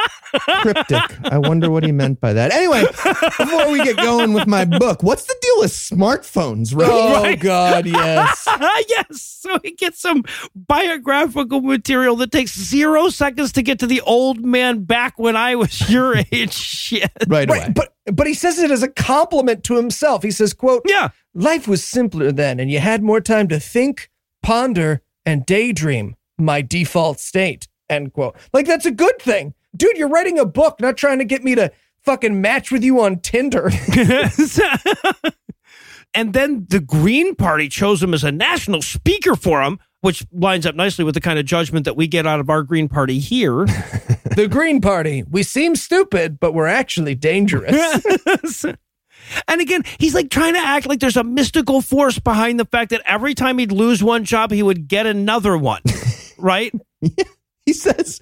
Cryptic. I wonder what he meant by that. Anyway, before we get going with my book, what's the deal with smartphones, right? oh, God, yes. yes. So he gets some biographical material that takes zero seconds to get to the old man back when I was your age. Shit. Right away. Right, but but he says it as a compliment to himself. He says, quote, Yeah. Life was simpler then, and you had more time to think, ponder, and daydream. My default state. End quote. Like that's a good thing. Dude, you're writing a book, not trying to get me to fucking match with you on Tinder. and then the Green Party chose him as a national speaker for him, which lines up nicely with the kind of judgment that we get out of our Green Party here. the Green Party. We seem stupid, but we're actually dangerous. and again, he's like trying to act like there's a mystical force behind the fact that every time he'd lose one job, he would get another one. right? He says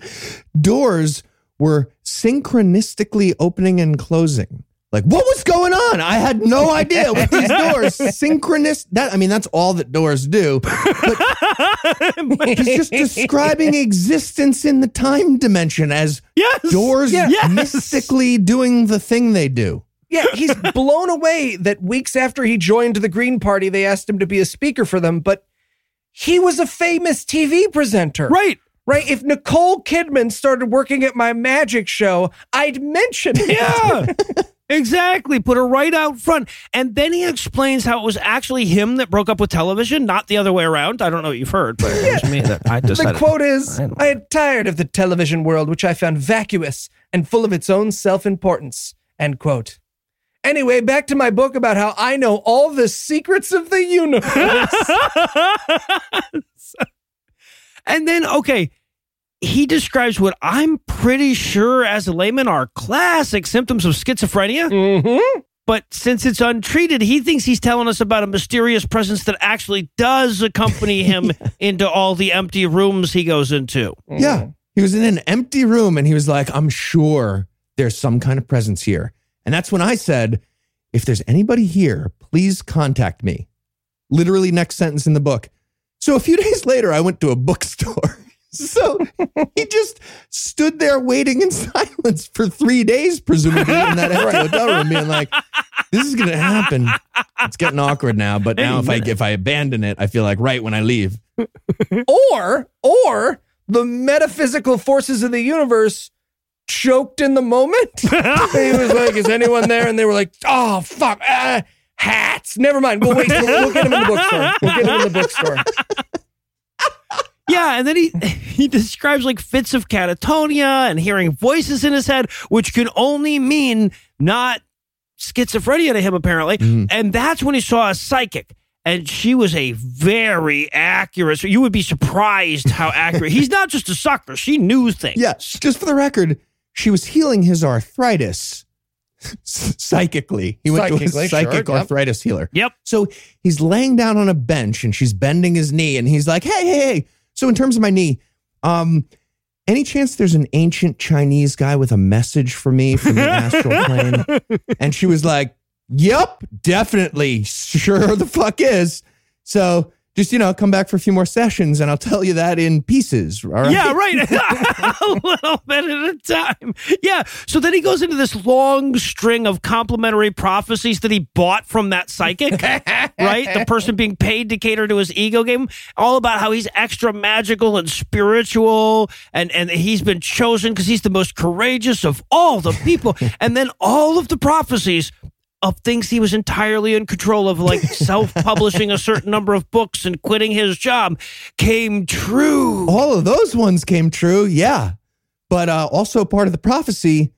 doors were synchronistically opening and closing. Like, what was going on? I had no idea with these doors. Synchronous. That I mean, that's all that doors do. But he's just describing existence in the time dimension as Yes. doors Yes. mystically doing the thing they do. yeah, he's blown away that weeks after he joined the Green Party, they asked him to be a speaker for them, but he was a famous TV presenter. Right. Right? If Nicole Kidman started working at my magic show, I'd mention it. Yeah. Exactly. Put her right out front. And then he explains how it was actually him that broke up with television, not the other way around. I don't know what you've heard, but it was me that I The quote is I I had tired of the television world, which I found vacuous and full of its own self importance. End quote. Anyway, back to my book about how I know all the secrets of the universe. and then, okay, he describes what I'm pretty sure as a layman are classic symptoms of schizophrenia. mm-hmm. But since it's untreated, he thinks he's telling us about a mysterious presence that actually does accompany him into all the empty rooms he goes into. Yeah. He was in an empty room and he was like, I'm sure there's some kind of presence here. And that's when I said, if there's anybody here, please contact me. Literally, next sentence in the book. So a few days later, I went to a bookstore. So he just stood there waiting in silence for three days, presumably in that hotel room, being like, "This is gonna happen." It's getting awkward now, but now if I if I abandon it, I feel like right when I leave. Or, or the metaphysical forces of the universe choked in the moment. he was like, "Is anyone there?" And they were like, "Oh fuck, uh, hats. Never mind. We'll wait. We'll, we'll get him in the bookstore. We'll get him in the bookstore." Yeah, and then he he describes like fits of catatonia and hearing voices in his head, which can only mean not schizophrenia to him apparently. Mm-hmm. And that's when he saw a psychic. And she was a very accurate. So you would be surprised how accurate. He's not just a sucker. She knew things. Yes. Just for the record, she was healing his arthritis. Psychically. He went to a psychic sure, yep. arthritis healer. Yep. So he's laying down on a bench and she's bending his knee and he's like, hey, hey, hey. So in terms of my knee, um, any chance there's an ancient Chinese guy with a message for me from the astral plane? And she was like, Yep, definitely. Sure the fuck is. So just, you know, come back for a few more sessions and I'll tell you that in pieces. All right. Yeah, right. a little bit at a time. Yeah. So then he goes into this long string of complimentary prophecies that he bought from that psychic, right? The person being paid to cater to his ego game, all about how he's extra magical and spiritual and, and he's been chosen because he's the most courageous of all the people. and then all of the prophecies of things he was entirely in control of, like self publishing a certain number of books and quitting his job, came true. All of those ones came true. Yeah. But uh, also part of the prophecy,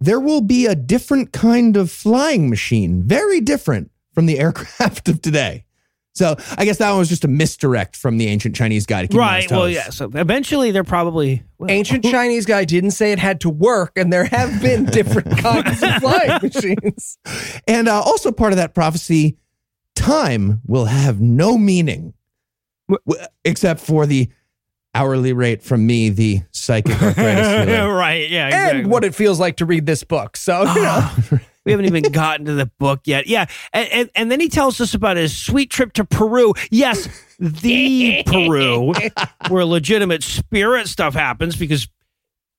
there will be a different kind of flying machine, very different from the aircraft of today. So I guess that one was just a misdirect from the ancient Chinese guy to keep him on his Right. Well, yeah. So eventually they're probably well, Ancient Chinese guy didn't say it had to work, and there have been different kinds of flying machines. And uh, also part of that prophecy, time will have no meaning w- except for the hourly rate from me, the psychic arthritis right. Yeah. Exactly. And what it feels like to read this book. So, you know, we haven't even gotten to the book yet. Yeah. And, and, and then he tells us about his sweet trip to Peru. Yes, the Peru, where legitimate spirit stuff happens because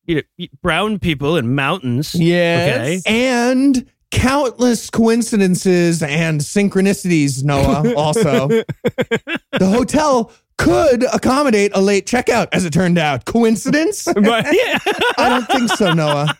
you know, brown people in mountains. Yes. and countless coincidences and synchronicities, Noah, also. the hotel could accommodate a late checkout, as it turned out. Coincidence? Right. Yeah. I don't think so, Noah.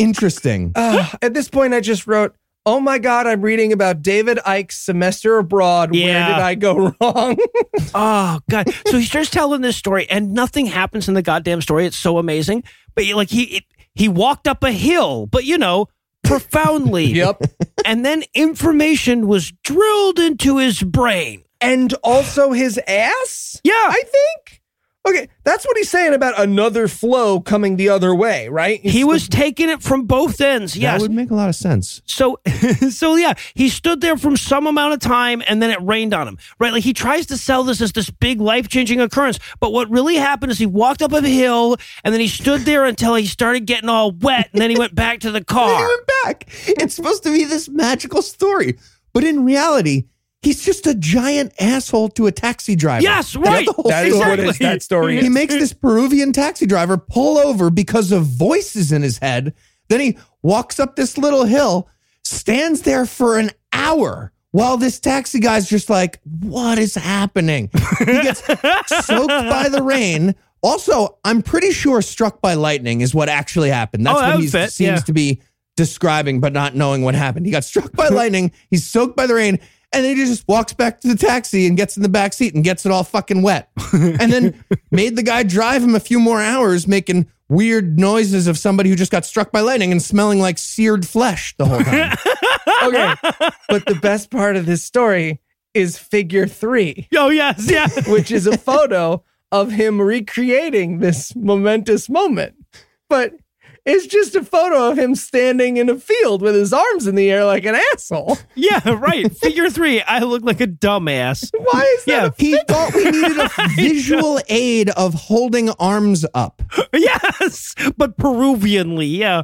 Interesting. Uh, at this point, I just wrote, Oh my God, I'm reading about David Icke's semester abroad. Where did I go wrong? Oh God! So he starts telling this story, and nothing happens in the goddamn story. It's so amazing. But like he it, he walked up a hill, but you know, profoundly. yep. And then information was drilled into his brain. And also his ass? Yeah. I think. Okay, that's what he's saying about another flow coming the other way, right? He was taking it from both ends. That Yes. would make a lot of sense. So, so yeah, he stood there from some amount of time and then it rained on him, right? Like he tries to sell this as this big life changing occurrence. But what really happened is he walked up a hill and then he stood there until he started getting all wet and then he went back to the And he car. went back. It's supposed to be this magical story. But in reality, he's just a giant asshole to a taxi driver. Yes, That's right. the whole That is story. what is, that story He is. makes this Peruvian taxi driver pull over because of voices in his head. Then he walks up this little hill, stands there for an hour while this taxi guy's just like, What is happening? He gets soaked by the rain. Also, I'm pretty sure struck by lightning is what actually happened. That's Oh, that what would he seems yeah. to be describing, but not knowing what happened. He got struck by lightning. He's soaked by the rain. And then he just walks back to the taxi and gets in the back seat and gets it all fucking wet. and then made the guy drive him a few more hours, making weird noises of somebody who just got struck by lightning and smelling like seared flesh the whole time. okay. But the best part of this story is figure three, Oh, yes. Yeah. which is a photo of him recreating this momentous moment. But it's just a photo of him standing in a field with his arms in the air like an asshole. Yeah, right. Figure three. I look like a dumbass. Why is that? Yeah. a he thought we needed a visual aid of holding arms up. yes, but Peruvianly, yeah.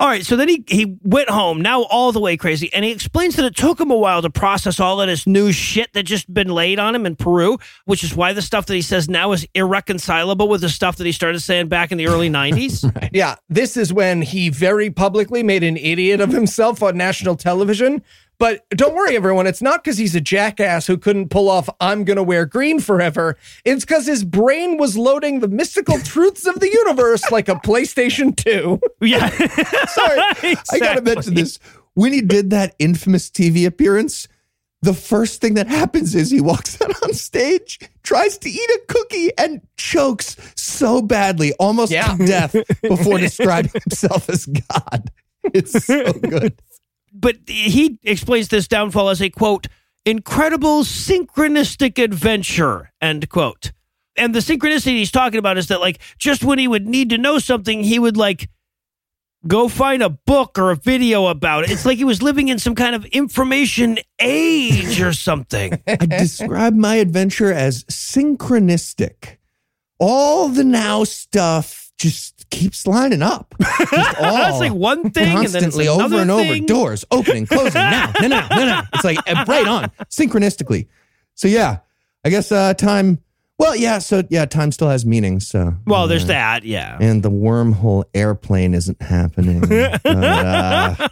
All right, so then he, he went home, now all the way crazy, and he explains that it took him a while to process all of this new shit that just been laid on him in Peru, which is why the stuff that he says now is irreconcilable with the stuff that he started saying back in the early 90s. Yeah, this is when he very publicly made an idiot of himself on national television. But don't worry, everyone. It's not because he's a jackass who couldn't pull off I'm going to wear green forever. It's because his brain was loading the mystical truths of the universe like a PlayStation 2. yeah. Sorry, I gotta mention this. When he did that infamous TV appearance, the first thing that happens is he walks out on stage, tries to eat a cookie, and chokes so badly, almost Yeah. to death, before describing himself as God. It's so good. But he explains this downfall as a quote incredible synchronistic adventure end quote and the synchronicity he's talking about is that like just when he would need to know something he would like go find a book or a video about it. It's like he was living in some kind of information age or something. I describe my adventure as synchronistic. All the now stuff just keeps lining up. Just That's all like one thing and then constantly over and over. thing. Doors opening, closing, now, now, now, now, now. It's like uh, right on, synchronistically. So yeah, I guess uh time. Well, yeah. So yeah, time still has meaning. So Well, there's uh, that, yeah. and the wormhole airplane isn't happening. But, uh,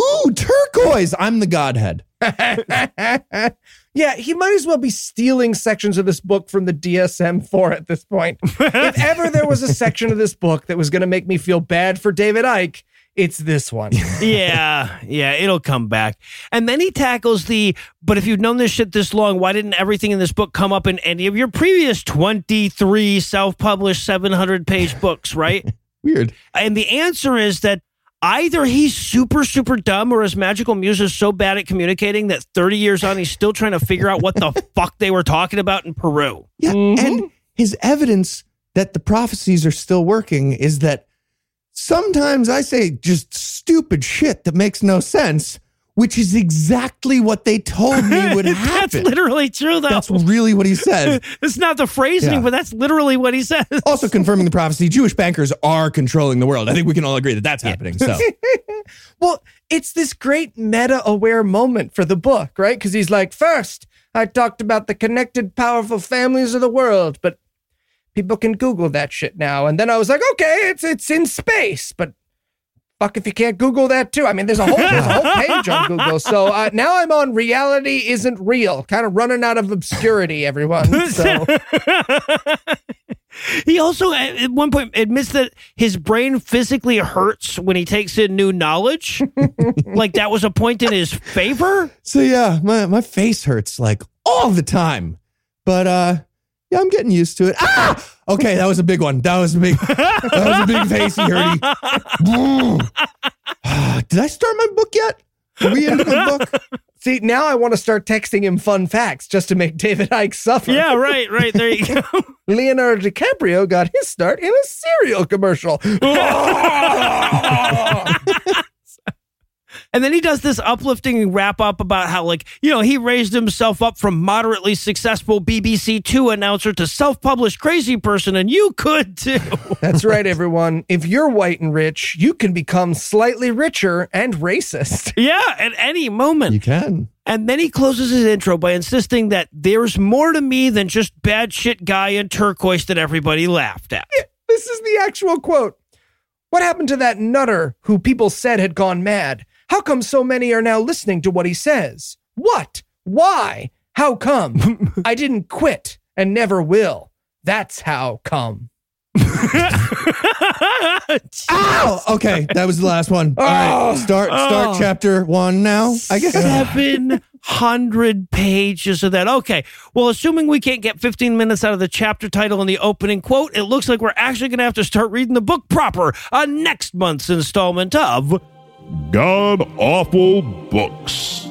ooh, turquoise! I'm the godhead. yeah, he might as well be stealing sections of this book from the DSM 4 at this point. if ever there was a section of this book that was going to make me feel bad for David Icke, it's this one. yeah, yeah, it'll come back. And then he tackles the, but if you've known this shit this long, why didn't everything in this book come up in any of your previous 23 self published 700 page books, right? Weird. and the answer is that either he's super, super dumb or his magical muse is so bad at communicating that 30 years on, he's still trying to figure out what the fuck they were talking about in Peru. Yeah, mm-hmm. and his evidence that the prophecies are still working is that sometimes I say just stupid shit that makes no sense, which is exactly what they told me would happen. That's literally true, though. That's really what he said. it's not the phrasing, Yeah. but that's literally what he says. Also confirming the prophecy, Jewish bankers are controlling the world. I think we can all agree that that's happening. So Well, it's this great meta aware moment for the book, right? Because he's like, first, I talked about the connected, powerful families of the world, but people can Google that shit now. And then I was like, okay, it's it's in space, but fuck if you can't Google that too. I mean, there's a whole there's a whole page on Google. So uh, now I'm on reality isn't real, kind of running out of obscurity, everyone. So he also at at one point admits that his brain physically hurts when he takes in new knowledge. like that was a point in his favor. so yeah, my, my face hurts like all the time. But uh yeah, I'm getting used to it. Ah! Okay, that was a big one. That was a big that was a big facey hurty. Did I start my book yet? Are we into the book? see, now I want to start texting him fun facts just to make David Icke suffer. Yeah, right, right. There you go. Leonardo DiCaprio got his start in a cereal commercial. And then he does this uplifting wrap up about how, like, you know, he raised himself up from moderately successful BBC Two announcer to self published crazy person, and you could too. That's right, everyone. If you're white and rich, you can become slightly richer and racist. yeah, at any moment. You can. And then he closes his intro by insisting that there's more to me than just bad shit guy in turquoise that everybody laughed at. This is the actual quote. What happened to that nutter who people said had gone mad? How come so many are now listening to what he says? What? Why? How come? I didn't quit and never will. That's how come. Ow! Okay, that was the last one. All right, oh. start start Oh. chapter one now. I guess. Seven hundred pages of that. Okay. Well, assuming we can't get 15 minutes out of the chapter title and the opening quote, it looks like we're actually going to have to start reading the book proper on next month's installment of God awful books.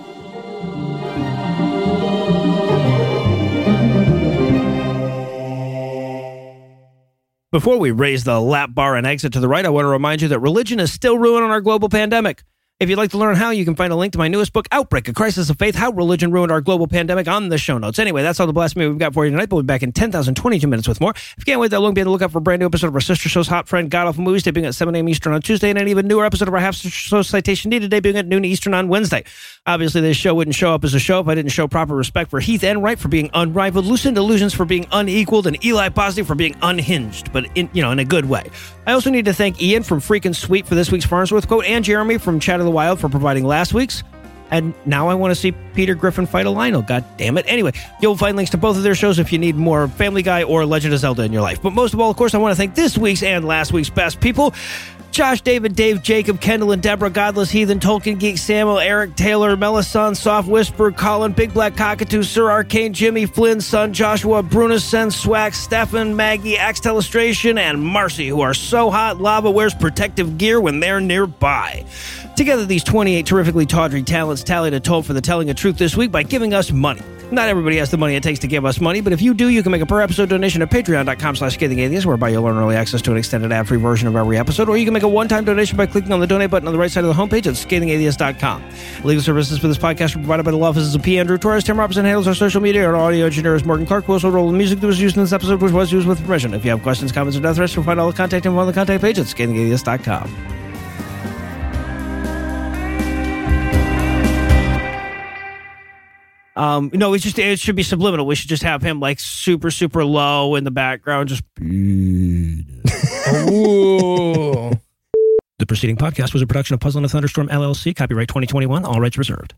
Before we raise the lap bar and exit to the right, I want to remind you that religion is still ruining our global pandemic. If you'd like to learn how, you can find a link to my newest book, Outbreak, A Crisis of Faith, How Religion Ruined Our Global Pandemic on the show notes. Anyway, that's all the blasphemy we've got for you tonight, we'll be back in 10,022 minutes with more. If you can't wait that long, be on the lookout for a brand new episode of our sister show's Hot Friend God Awful Movies, debuting at 7 a.m. Eastern on Tuesday, and an even newer episode of our half show Citation Needed, debuting at noon Eastern on Wednesday. Obviously, this show wouldn't show up as a show if I didn't show proper respect for Heath Enright for being unrivaled, Lucinda Illusions for being unequaled, and Eli Positive for being unhinged, but in you know in a good way. I also need to thank Ian from Freakin' Sweet for this week's Farnsworth quote, and Jeremy from Chat of the Wild for providing last week's. And now I want to see Peter Griffin fight a Lynel. God damn it. Anyway, you'll find links to both of their shows if you need more Family Guy or Legend of Zelda in your life. But most of all, of course, I want to thank this week's and last week's best people. Josh, David, Dave, Jacob, Kendall, and Deborah, Godless Heathen, Tolkien Geek, Samuel, Eric, Taylor, Melisande, Soft Whisper, Colin, Big Black Cockatoo, Sir Arcane, Jimmy, Flynn, Son, Joshua, Brunison, Swack, Stefan, Maggie, Axe Telestration, and Marcy, who are so hot, Lava wears protective gear when they're nearby. Together, these 28 terrifically tawdry talents tallied a toll for the telling of truth this week by giving us money. Not everybody has the money it takes to give us money, but if you do, you can make a per episode donation at patreon.com slash whereby you'll earn early access to an extended ad-free version of every episode, or you can make a one-time donation by clicking on the donate button on the right side of the homepage at scathingatheist.com. Legal services for this podcast are provided by the law offices of P. Andrew Torres. Tim Robertson handles our social media, and our audio engineer is Morgan Clarke, who also rolled the music that was used in this episode, which was used with permission. If you have questions, comments, or death threats, you'll find all the contact info on the contact page at scathingatheist.com. Um, no, it's just it should be subliminal. We should just have him like super, super low in the background, just. The preceding podcast was a production of Puzzle and a Thunderstorm LLC, copyright 2021, all rights reserved.